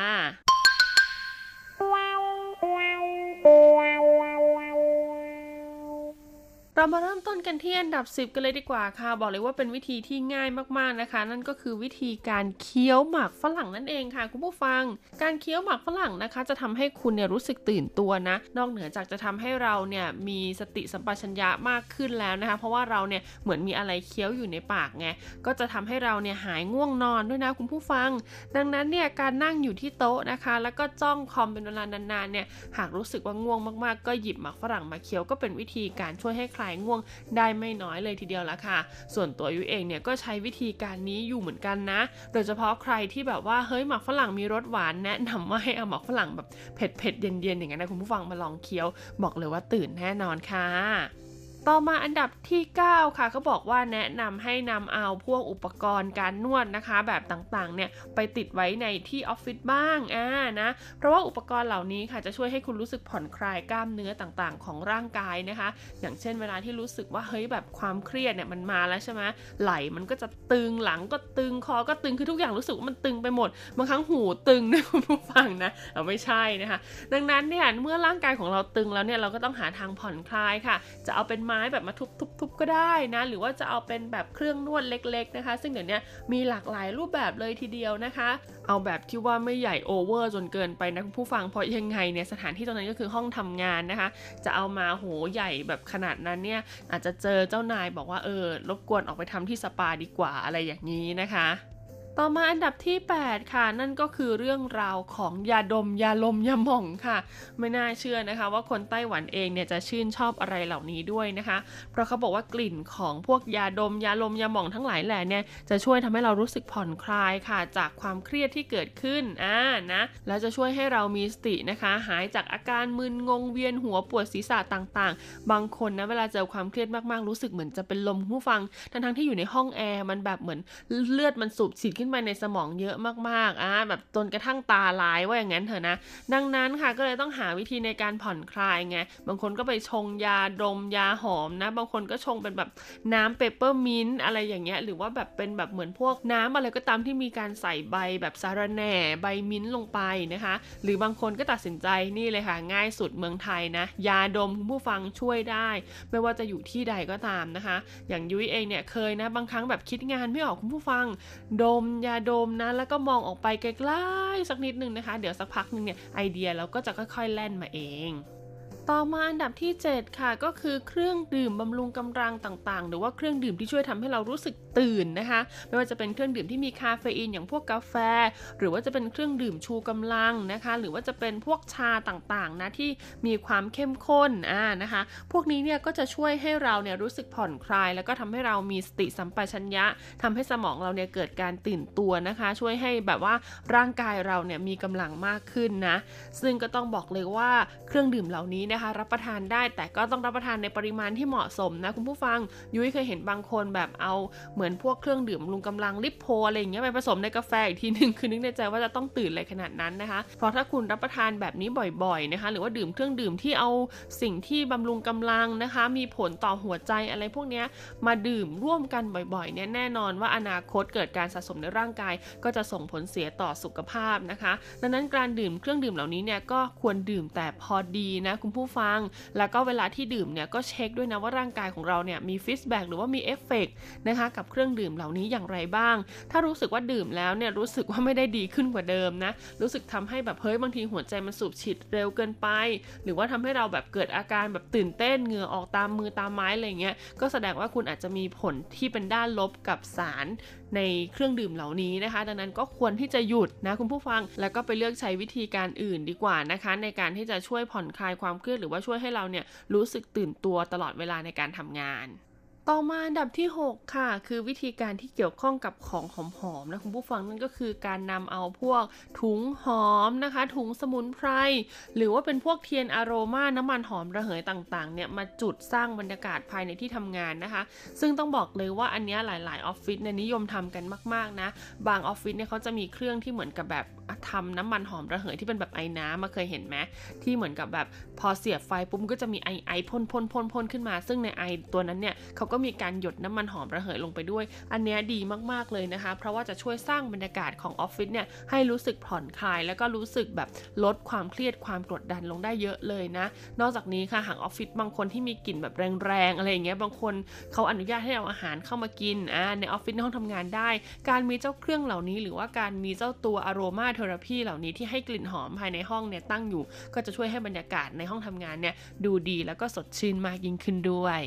เรามาเริ่มต้นกันที่อันดับ 10 กันเลยดีกว่าค่ะ บอกเลยว่าเป็นวิธีที่ง่ายมากๆนะคะ นั่นก็คือวิธีการเคี้ยวหมากฝรั่งนั่นเองค่ะ คุณผู้ฟัง การเคี้ยวหมากฝรั่งนะคะ จะทำให้คุณเนี่ยรู้สึกตื่นตัวนะ นอกเหนือจากจะทำให้เราเนี่ยมีสติสัมปชัญญะมากขึ้นแล้วนะคะ เพราะว่าเราเนี่ยเหมือนมีอะไรเคี้ยวอยู่ในปากไงก็จะทำให้เราเนี่ยหายง่วงนอนด้วยนะคุณผู้ฟัง ดังนั้นเนี่ยการนั่งอยู่ที่โต๊ะนะคะ แล้วก็จ้องคอมเป็นเวลานานๆเนี่ยหากรู้สึกว่าง่วงมากๆ ก็หยิบหมากฝรั่งมาเคี้ยวก็เป็นวิธีการช่วยให้คลายง่วงได้ไม่น้อยเลยทีเดียวละค่ะ ส่วนตัวยุ้ยเองเนี่ยก็ใช้วิธีการนี้อยู่เหมือนกันนะ โดยเฉพาะใครที่แบบว่าเฮ้ยหมักฝรั่งมีรสหวานแนะนำว่าให้เอาหมักฝรั่งแบบเผ็ดเผ็ดๆเย็นๆอย่างนั้นนะคุณผู้ฟังมาลองเคี้ยว บอกเลยว่าตื่นแน่นอนค่ะ ต่อมาอันดับที่ 9 ค่ะเขาบอกว่าแนะนำให้นำเอาพวกอุปกรณ์การนวดนะคะ แบบต่างๆเนี่ยไปติดไว้ในที่ออฟฟิศบ้างอ่านะเพราะว่าอุปกรณ์เหล่านี้ค่ะจะช่วยให้คุณรู้สึกผ่อนคลายกล้ามเนื้อต่างๆ ของร่างกายนะคะ อย่างเช่นเวลาที่รู้สึกว่าเฮ้ยแบบความเครียดเนี่ยมันมาแล้วใช่ไหมไหลมันก็จะตึงหลังก็ตึงคอก็ตึงคือทุกอย่างรู้สึกว่ามันตึงไปหมดบางครั้งหูตึงนะคุณผู้ฟังนะเอาไม่ใช่นะคะ ดังนั้นเนี่ยเมื่อร่างกายของเราตึงแล้วเนี่ยเราก็ต้องหาทางผ่อนคลายค่ะ จะเอาเป็นไม้ม้แบบมาทุบๆก็ได้นะ หรือว่าจะเอาเป็นแบบเครื่องนวดเล็ก ๆนะคะ ซึ่งเดี๋ยวนี้มีหลากหลายรูปแบบเลยทีเดียวนะคะ เอาแบบที่ว่าไม่ใหญ่โอเวอร์จนเกินไปนะคุณผู้ฟังเพราะยังไงเนี่ยสถานที่ตรงนั้นก็คือห้องทำงานนะคะ จะเอามาโหใหญ่แบบขนาดนั้นเนี่ยอาจจะเจอเจ้านายบอกว่าเออรบกวนออกไปทำที่สปาดีกว่าอะไรอย่างนี้นะคะ ต่อมาอันดับที่ 8 ค่ะ นั่นก็คือเรื่องราวของยาดมยาลมยาหม่องค่ะ ไม่น่าเชื่อนะคะ ว่าคนไต้หวันเองเนี่ยจะชื่นชอบอะไรเหล่านี้ด้วยนะคะ เพราะเขาบอกว่ากลิ่นของพวกยาดมยาลมยาหม่องทั้งหลายแหล่เนี่ยจะช่วยทำให้เรารู้สึกผ่อนคลายค่ะ จากความเครียดที่เกิดขึ้นอ่านะแล้วจะช่วยให้เรามีสตินะคะ หายจากอาการมึนงงเวียนหัวปวดศีรษะต่างๆ บางคนนะเวลาเจอความเครียดมากๆรู้สึกเหมือนจะเป็นลมผู้ฟังทั้งๆที่อยู่ในห้องแอร์มันแบบเหมือนเลือดมันสูบฉีดขึ้นไปในสมองเยอะมากๆอ่าแบบจนกระทั่งตาลายว่าอย่างนั้นเถอะนะ ดังนั้นค่ะก็เลยต้องหาวิธีในการผ่อนคลายไง บางคนก็ไปชงยาดมยาหอมนะ บางคนก็ชงเป็นแบบน้ำเปเปอร์มินต์อะไรอย่างเงี้ย หรือว่าแบบเป็นแบบเหมือนพวกน้ำอะไรก็ตามที่มีการใส่ใบแบบสะระแหน่ใบมิ้นต์ลงไปนะคะ หรือบางคนก็ตัดสินใจนี่เลยค่ะ ง่ายสุดเมืองไทยนะ ยาดมคุณผู้ฟังช่วยได้ ไม่ว่าจะอยู่ที่ใดก็ตามนะคะ อย่างยุ้ยเองเนี่ยเคยนะบางครั้งแบบคิดงานไม่ออกคุณผู้ฟังดมยาดมนะ แล้วก็มองออกไปไกลๆสักนิดนึงนะคะ เดี๋ยวสักพักนึงเนี่ยไอเดียเราก็จะค่อยๆแล่นมาเอง ต่อมาอันดับที่ 7 ค่ะ ก็คือเครื่องดื่มบำรุงกำลังต่างๆ หรือว่าเครื่องดื่มที่ช่วยทำให้เรารู้สึกตื่นนะคะ ไม่ว่าจะเป็นเครื่องดื่มที่มีคาเฟอีนอย่างพวกกาแฟ หรือว่าจะเป็นเครื่องดื่มชูกำลังนะคะ หรือว่าจะเป็นพวกชาต่างๆนะที่มีความเข้มข้นอ่านะคะ พวกนี้เนี่ยก็จะช่วยให้เราเนี่ยรู้สึกผ่อนคลาย แล้วก็ทำให้เรามีสติสัมปชัญญะทำให้สมองเราเนี่ยเกิดการตื่นตัวนะคะ ช่วยให้แบบว่าร่างกายเราเนี่ยมีกำลังมากขึ้นนะซึ่งก็ต้องบอกเลยว่าเครื่องดื่มเหล่านี้นะคะ รับประทานได้แต่ก็ต้องรับประทานในปริมาณที่เหมาะสมนะคุณผู้ฟัง ยุ้ยเคยเห็นบางคนแบบเอาเหมือนพวกเครื่องดื่มลุงกำลังลิปโพอะไรอย่างเงี้ยไปผสมในกาแฟอีกทีหนึ่งคือนึกในใจว่าจะต้องตื่นอะไรขนาดนั้นนะคะ เพราะถ้าคุณรับประทานแบบนี้บ่อยๆนะคะ หรือว่าดื่มเครื่องดื่มที่เอาสิ่งที่บำรุงกำลังนะคะ มีผลต่อหัวใจอะไรพวกเนี้ยมาดื่มร่วมกันบ่อยๆเนี่ยแน่นอนว่าอนาคตเกิดการสะสมในร่างกาย ก็จะส่งผลเสียต่อสุขภาพนะคะ ดังนั้นการดื่มเครื่องดื่มเหล่านี้เนี่ยก็ควรดื่มแต่พอดีนะคุณผู้ฟัง แล้วก็เวลาที่ดื่มเนี่ยก็เช็คด้วยนะว่าร่างกายของเราเนี่ยมี feedback หรือว่ามีเอฟเฟกนะคะกับเครื่องดื่มเหล่านี้อย่างไรบ้าง ถ้ารู้สึกว่าดื่มแล้วเนี่ยรู้สึกว่าไม่ได้ดีขึ้นกว่าเดิมนะ รู้สึกทำให้แบบเฮ้ยบางทีหัวใจมันสูบฉีดเร็วเกินไป หรือว่าทำให้เราแบบเกิดอาการแบบตื่นเต้นเหงื่อออกตามมือตามไม้อะไรเงี้ย ก็แสดงว่าคุณอาจจะมีผลที่เป็นด้านลบกับสารในเครื่องดื่มเหล่านี้นะคะ ดังนั้นก็ควรที่จะหยุดนะคุณผู้ฟัง แล้วก็ไปเลือกใช้วิธีการอื่นดีกว่านะคะ ในการที่จะช่วยผ่อนคลายความเครียดหรือว่าช่วยให้เราเนี่ยรู้สึกตื่นตัวตลอดเวลาในการทำงาน ต่อมาอันดับที่ 6 ค่ะ คือวิธีการที่เกี่ยวข้องกับของหอมๆนะคุณผู้ฟังนั่นก็คือการนำเอาพวกถุงหอมนะคะ ถุงสมุนไพรหรือว่าเป็นพวกเทียนอโรมาน้ำมันหอมระเหยต่างๆเนี่ยมาจุดสร้างบรรยากาศภายในที่ทำงานนะคะ ซึ่งต้องบอกเลยว่าอันนี้หลายๆออฟฟิศเนี่ยนิยมทำกันมากๆนะ บางออฟฟิศเนี่ยเขาจะมีเครื่องที่เหมือนกับแบบทำน้ำมันหอมระเหยที่เป็นแบบไอ้น้ำมาเคยเห็นไหมที่เหมือนกับแบบพอเสียบไฟปุ๊บก็จะมีไอไอพ่นพ่นพ่นพ่นขึ้นมา ซึ่งในไอตัวนั้นเนี่ยเขาก็มีการหยดน้ำมันหอมระเหยลงไปด้วย อันนี้ดีมากๆเลยนะคะ เพราะว่าจะช่วยสร้างบรรยากาศของออฟฟิศเนี่ยให้รู้สึกผ่อนคลาย แล้วก็รู้สึกแบบลดความเครียดความกดดันลงได้เยอะเลยนะ นอกจากนี้ค่ะหากออฟฟิศบางคนที่มีกลิ่นแบบแรงๆอะไรอย่างเงี้ยบางคนเขาอนุญาตให้เอาอาหารเข้ามากินอ่าในออฟฟิศในห้องทำงานได้ การมีเจ้าเครื่องเหล่านี้ หรือว่าการมีเจ้าตัวอโรมาเทอราพีเหล่านี้ที่ให้กลิ่นหอมภายในห้องเนี่ยตั้งอยู่ ก็จะช่วยให้บรรยากาศในห้องทำงานเนี่ยดูดีแล้วก็สดชื่นมากยิ่งขึ้นด้วย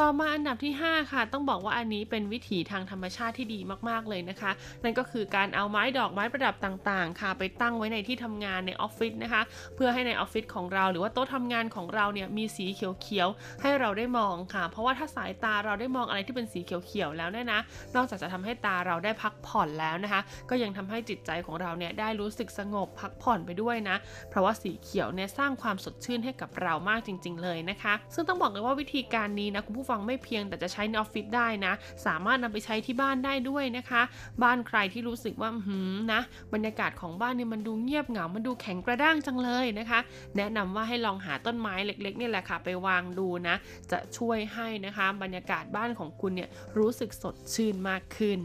ต่อมาอันดับที่ 5 ค่ะ ต้องบอกว่าอันนี้เป็นวิถีทางธรรมชาติที่ดีมากๆเลยนะคะ นั่นก็คือการเอาไม้ดอกไม้ประดับต่างๆ ค่ะ ไปตั้งไว้ในที่ทำงานในออฟฟิศนะคะ เพื่อให้ในออฟฟิศของเราหรือว่าโต๊ะทำงานของเราเนี่ยมีสีเขียวๆให้เราได้มองค่ะ เพราะว่าถ้าสายตาเราได้มองอะไรที่เป็นสีเขียวๆแล้วเนี่ยนะ นอกจากจะทำให้ตาเราได้พักผ่อนแล้วนะคะ ก็ยังทำให้จิตใจของเราเนี่ยได้รู้สึกสงบพักผ่อนไปด้วยนะ เพราะว่าสีเขียวเนี่ยสร้างความสดชื่นให้กับเรามากจริง ๆ เลยนะคะ ซึ่งต้องบอกเลยว่าวิธีการนี้นะคุณผู้ฟังไม่เพียงแต่จะใช้ในออฟฟิศได้นะ สามารถนำไปใช้ที่บ้านได้ด้วยนะคะ บ้านใครที่รู้สึกว่าหืมนะ บรรยากาศของบ้านเนี่ยมันดูเงียบเหงา มันดูแข็งกระด้างจังเลยนะคะ แนะนำว่าให้ลองหาต้นไม้เล็กๆนี่แหละค่ะ ไปวางดูนะ จะช่วยให้นะคะ บรรยากาศบ้านของคุณเนี่ยรู้สึกสดชื่นมากขึ้น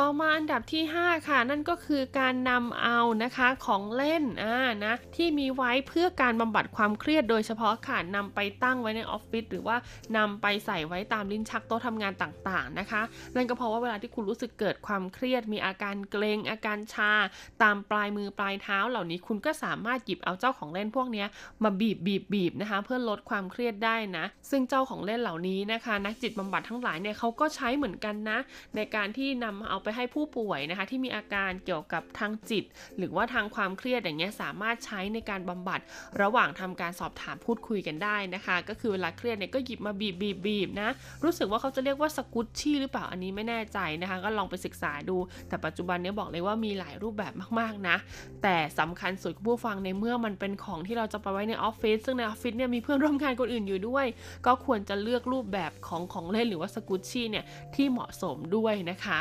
ต่อมาอันดับที่ 5 ค่ะ นั่นก็คือการนำเอานะคะของเล่นอ่านะที่มีไว้เพื่อการบำบัดความเครียดโดยเฉพาะค่ะนำไปตั้งไว้ในออฟฟิศหรือว่านำไปใส่ไว้ตามลิ้นชักโต๊ะทำงานต่างๆนะคะ นั่นก็เพราะว่าเวลาที่คุณรู้สึกเกิดความเครียด มีอาการเกรงอาการชา ตามปลายมือปลายเท้าเหล่านี้คุณก็สามารถหยิบเอาเจ้าของเล่นพวกนี้มาบีบบีบบีบนะคะเพื่อลดความเครียดได้นะ ซึ่งเจ้าของเล่นเหล่านี้นะคะ นักจิตบำบัดทั้งหลายเนี่ยเขาก็ใช้เหมือนกันนะ ในการที่นำเอาไปให้ผู้ป่วยนะคะที่มีอาการเกี่ยวกับทางจิต หรือว่าทางความเครียดอย่างเงี้ยสามารถใช้ในการบำบัดระหว่างทำการสอบถามพูดคุยกันได้นะคะ ก็คือเวลาเครียดเนี่ยก็หยิบมาบีบบีบบีบนะรู้สึกว่าเขาจะเรียกว่าสกุตชี่หรือเปล่าอันนี้ไม่แน่ใจนะคะ ก็ลองไปศึกษาดู แต่ปัจจุบันนี้บอกเลยว่ามีหลายรูปแบบมากๆนะ แต่สำคัญสุดผู้ฟังในเมื่อมันเป็นของที่เราจะไปไว้ในออฟฟิศซึ่งในออฟฟิศเนี่ยมีเพื่อนร่วมงานคนอื่นอยู่ด้วย ก็ควรจะเลือกรูปแบบของของเล่นหรือว่าสกุตชี่เนี่ยที่เหมาะสมด้วยนะคะ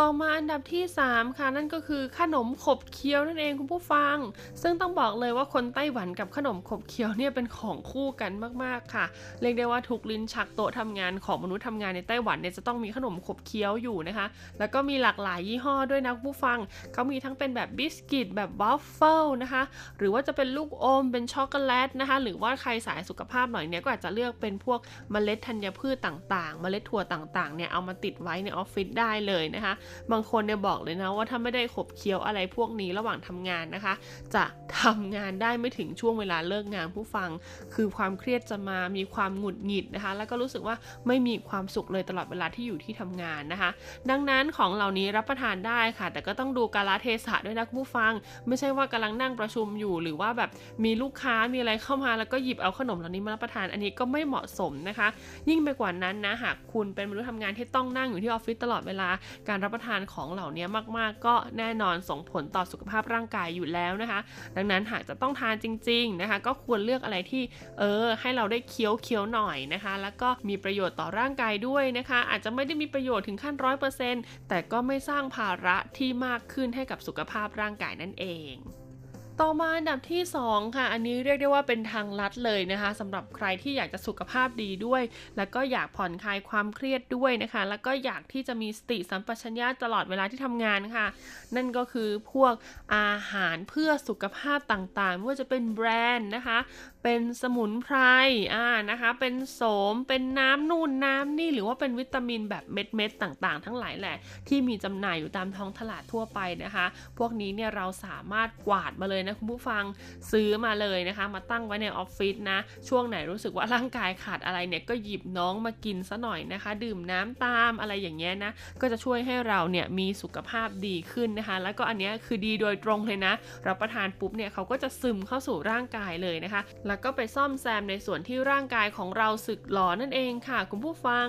ต่อมาอันดับที่ 3 ค่ะนั่นก็คือขนมขบเคี้ยวนั่นเองคุณผู้ฟัง ซึ่งต้องบอกเลยว่าคนไต้หวันกับขนมขบเคี้ยวเนี่ยเป็นของคู่กันมากๆค่ะเรียกได้ว่าทุกลิ้นชักโต๊ะทำงานของมนุษย์ทำงานในไต้หวันเนี่ยจะต้องมีขนมขบเคี้ยวอยู่นะคะ แล้วก็มีหลากหลายยี่ห้อด้วยนะคุณผู้ฟังเขามีทั้งเป็นแบบบิสกิตแบบวัฟเฟิลนะคะหรือว่าจะเป็นลูกอมเป็นช็อกโกแลตนะคะหรือว่าใครสายสุขภาพหน่อยเนี่ยก็อาจจะเลือกเป็นพวกเมล็ดธัญพืชต่างๆ เมล็ดถั่วต่างๆเนี่ยเอามาติดไว้ในออฟฟิศได้เลยนะคะบางคนเนี่ยบอกเลยนะว่าถ้าไม่ได้ขบเคี้ยวอะไรพวกนี้ระหว่างทำงานนะคะ จะทำงานได้ไม่ถึงช่วงเวลาเลิกงานผู้ฟัง คือความเครียดจะมามีความหงุดหงิดนะคะ แล้วก็รู้สึกว่าไม่มีความสุขเลยตลอดเวลาที่อยู่ที่ทำงานนะคะ ดังนั้นของเหล่านี้รับประทานได้ค่ะ แต่ก็ต้องดูกาลเทศะด้วยนะผู้ฟัง ไม่ใช่ว่ากำลังนั่งประชุมอยู่ หรือว่าแบบมีลูกค้ามีอะไรเข้ามาแล้วก็หยิบเอาขนมเหล่านี้มารับประทานอันนี้ก็ไม่เหมาะสมนะคะ ยิ่งไปกว่านั้นนะหากคุณเป็นมนุษย์ทำงานที่ต้องนั่งอยู่ที่ออฟฟิศตลอดเวลาการรับประทานของเหล่านี้มากๆ ก็แน่นอนส่งผลต่อสุขภาพร่างกายอยู่แล้วนะคะ ดังนั้นหากจะต้องทานจริง ๆนะคะ ก็ควรเลือกอะไรที่เออให้เราได้เคี้ยวเคี้ยวหน่อยนะคะ แล้วก็มีประโยชน์ต่อร่างกายด้วยนะคะ อาจจะไม่ได้มีประโยชน์ถึงขั้นร้อยเปอร์เซ็นต์แต่ก็ไม่สร้างภาระที่มากขึ้นให้กับสุขภาพร่างกายนั่นเอง ต่อมาอันดับที่ 2 ค่ะ อันนี้เรียกได้ว่าเป็นทางลัดเลยนะคะสำหรับใครที่อยากจะสุขภาพดีด้วย แล้วก็อยากผ่อนคลายความเครียดด้วยนะคะ แล้วก็อยากที่จะมีสติสัมปชัญญะตลอดเวลาที่ทำงานค่ะ นั่นก็คือพวกอาหารเพื่อสุขภาพต่างๆไม่ว่าจะเป็นแบรนด์นะคะ เป็นสมุนไพรอ่านะคะ เป็นโสม เป็นน้ำนู่นน้ำนี่หรือว่าเป็นวิตามินแบบเม็ดๆต่างๆ ทั้งหลายแหละที่มีจำหน่ายอยู่ตามท้องตลาดทั่วไปนะคะ พวกนี้เนี่ยเราสามารถกวาดมาเลยนะคุณผู้ฟังซื้อมาเลยนะคะ มาตั้งไว้ในออฟฟิศนะ ช่วงไหนรู้สึกว่าร่างกายขาดอะไรเนี่ยก็หยิบน้องมากินซะหน่อยนะคะ ดื่มน้ำตามอะไรอย่างเงี้ยนะ ก็จะช่วยให้เราเนี่ยมีสุขภาพดีขึ้นนะคะ แล้วก็อันนี้คือดีโดยตรงเลยนะรับประทานปุ๊บเนี่ยเขาก็จะซึมเข้าสู่ร่างกายเลยนะคะก็ไปซ่อมแซมในส่วนที่ร่างกายของเราสึกหลอนั่นเองค่ะ คุณผู้ฟัง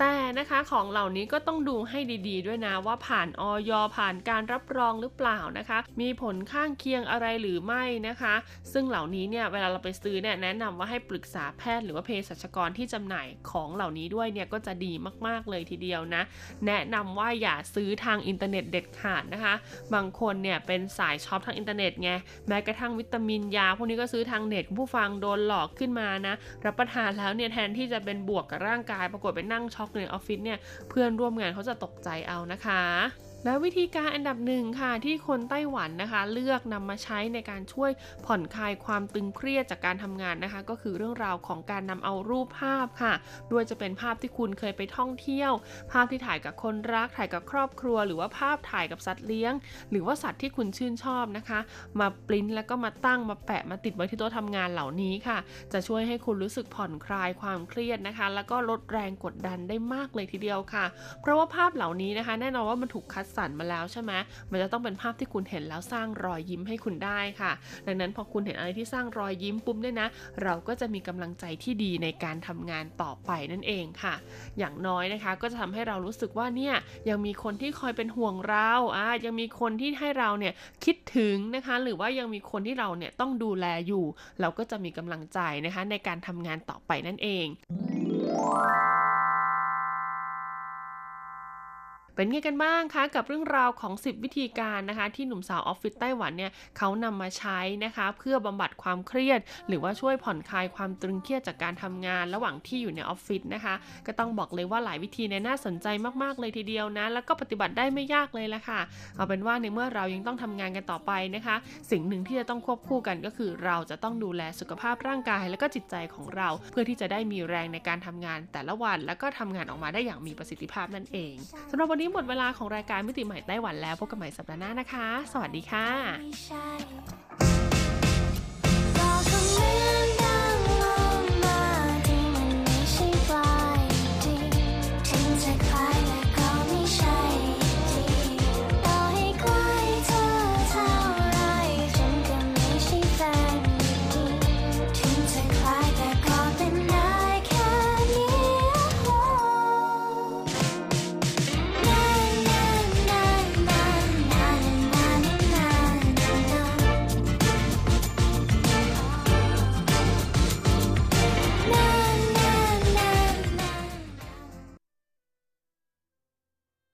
แต่นะคะของเหล่านี้ก็ต้องดูให้ดีๆ ด้วยนะว่าผ่านออยผ่านการรับรองหรือเปล่านะคะ มีผลข้างเคียงอะไรหรือไม่นะคะ ซึ่งเหล่านี้เนี่ยเวลาเราไปซื้อเนี่ยแนะนำว่าให้ปรึกษาแพทย์หรือว่าเภสัชกรที่จำหน่ายของเหล่านี้ด้วยเนี่ยก็จะดีมากๆเลยทีเดียวนะ แนะนำว่าอย่าซื้อทางอินเทอร์เน็ตเด็ดขาดนะคะ บางคนเนี่ยเป็นสายช็อปทางอินเทอร์เน็ตไงแม้กระทั่งวิตามินยาพวกนี้ก็ซื้อทางเน็ตผู้ฟังโดนหลอกขึ้นมานะรับประทานแล้วเนี่ยแทนที่จะเป็นบวกกับร่างกายปรากฏไปนั่งช็อกในออฟฟิศเนี่ยเพื่อนร่วมงานเขาจะตกใจเอานะคะ และวิธีการอันดับหนึ่งค่ะที่คนไต้หวันนะคะ เลือกนำมาใช้ในการช่วยผ่อนคลายความตึงเครียดจากการทำงานนะคะ ก็คือเรื่องราวของการนำเอารูปภาพค่ะด้วยจะเป็นภาพที่คุณเคยไปท่องเที่ยว ภาพที่ถ่ายกับคนรักถ่ายกับครอบครัว หรือว่าภาพถ่ายกับสัตว์เลี้ยง หรือว่าสัตว์ที่คุณชื่นชอบนะคะ มาปริ้นแล้วก็มาตั้งมาแปะมาติดไว้ที่โต๊ะทำงานเหล่านี้ค่ะ จะช่วยให้คุณรู้สึกผ่อนคลายความเครียดนะคะ แล้วก็ลดแรงกดดันได้มากเลยทีเดียวค่ะ เพราะว่าภาพเหล่านี้นะคะ แน่นอนว่ามันถูกคัดสรรมาแล้วใช่ไหมมันจะต้องเป็นภาพที่คุณเห็นแล้วสร้างรอยยิ้มให้คุณได้ค่ะ ดังนั้นพอคุณเห็นอะไรที่สร้างรอยยิ้มปุ๊บเนี่ยนะ เราก็จะมีกำลังใจที่ดีในการทำงานต่อไปนั่นเองค่ะ อย่างน้อยนะคะก็จะทำให้เรารู้สึกว่าเนี่ยยังมีคนที่คอยเป็นห่วงเราอ่ายังมีคนที่ให้เราเนี่ยคิดถึงนะคะ หรือว่ายังมีคนที่เราเนี่ยต้องดูแลอยู่ เราก็จะมีกำลังใจนะคะในการทำงานต่อไปนั่นเอง เป็นไงกันบ้างคะกับเรื่องราวของ 10 วิธีการนะคะที่หนุ่มสาวออฟฟิศไต้หวันเนี่ยเขานำมาใช้นะคะเพื่อบำบัดความเครียด หรือว่าช่วยผ่อนคลายความตรึงเครียดจากการทำงานระหว่างที่อยู่ในออฟฟิศนะคะ ก็ต้องบอกเลยว่าหลายวิธีเนี่ยน่าสนใจมากๆเลยทีเดียวนะแล้วก็ปฏิบัติได้ไม่ยากเลยละค่ะ เอาเป็นว่าในเมื่อเรายังต้องทำงานกันต่อไปนะคะ สิ่งหนึ่งที่จะต้องควบคู่กันก็คือ เราจะต้องดูแลสุขภาพร่างกาย และก็จิตใจของเรา เพื่อที่จะได้มีแรงในการทำงานแต่ละวัน แล้วก็ทำงานออกมาได้อย่างมีประสิทธิภาพนั่นเองสำหรับวันนี้หมดเวลาของรายการมิติใหม่ไต้หวันแล้วพบกันใหม่สัปดาห์หน้านะคะ สวัสดีค่ะ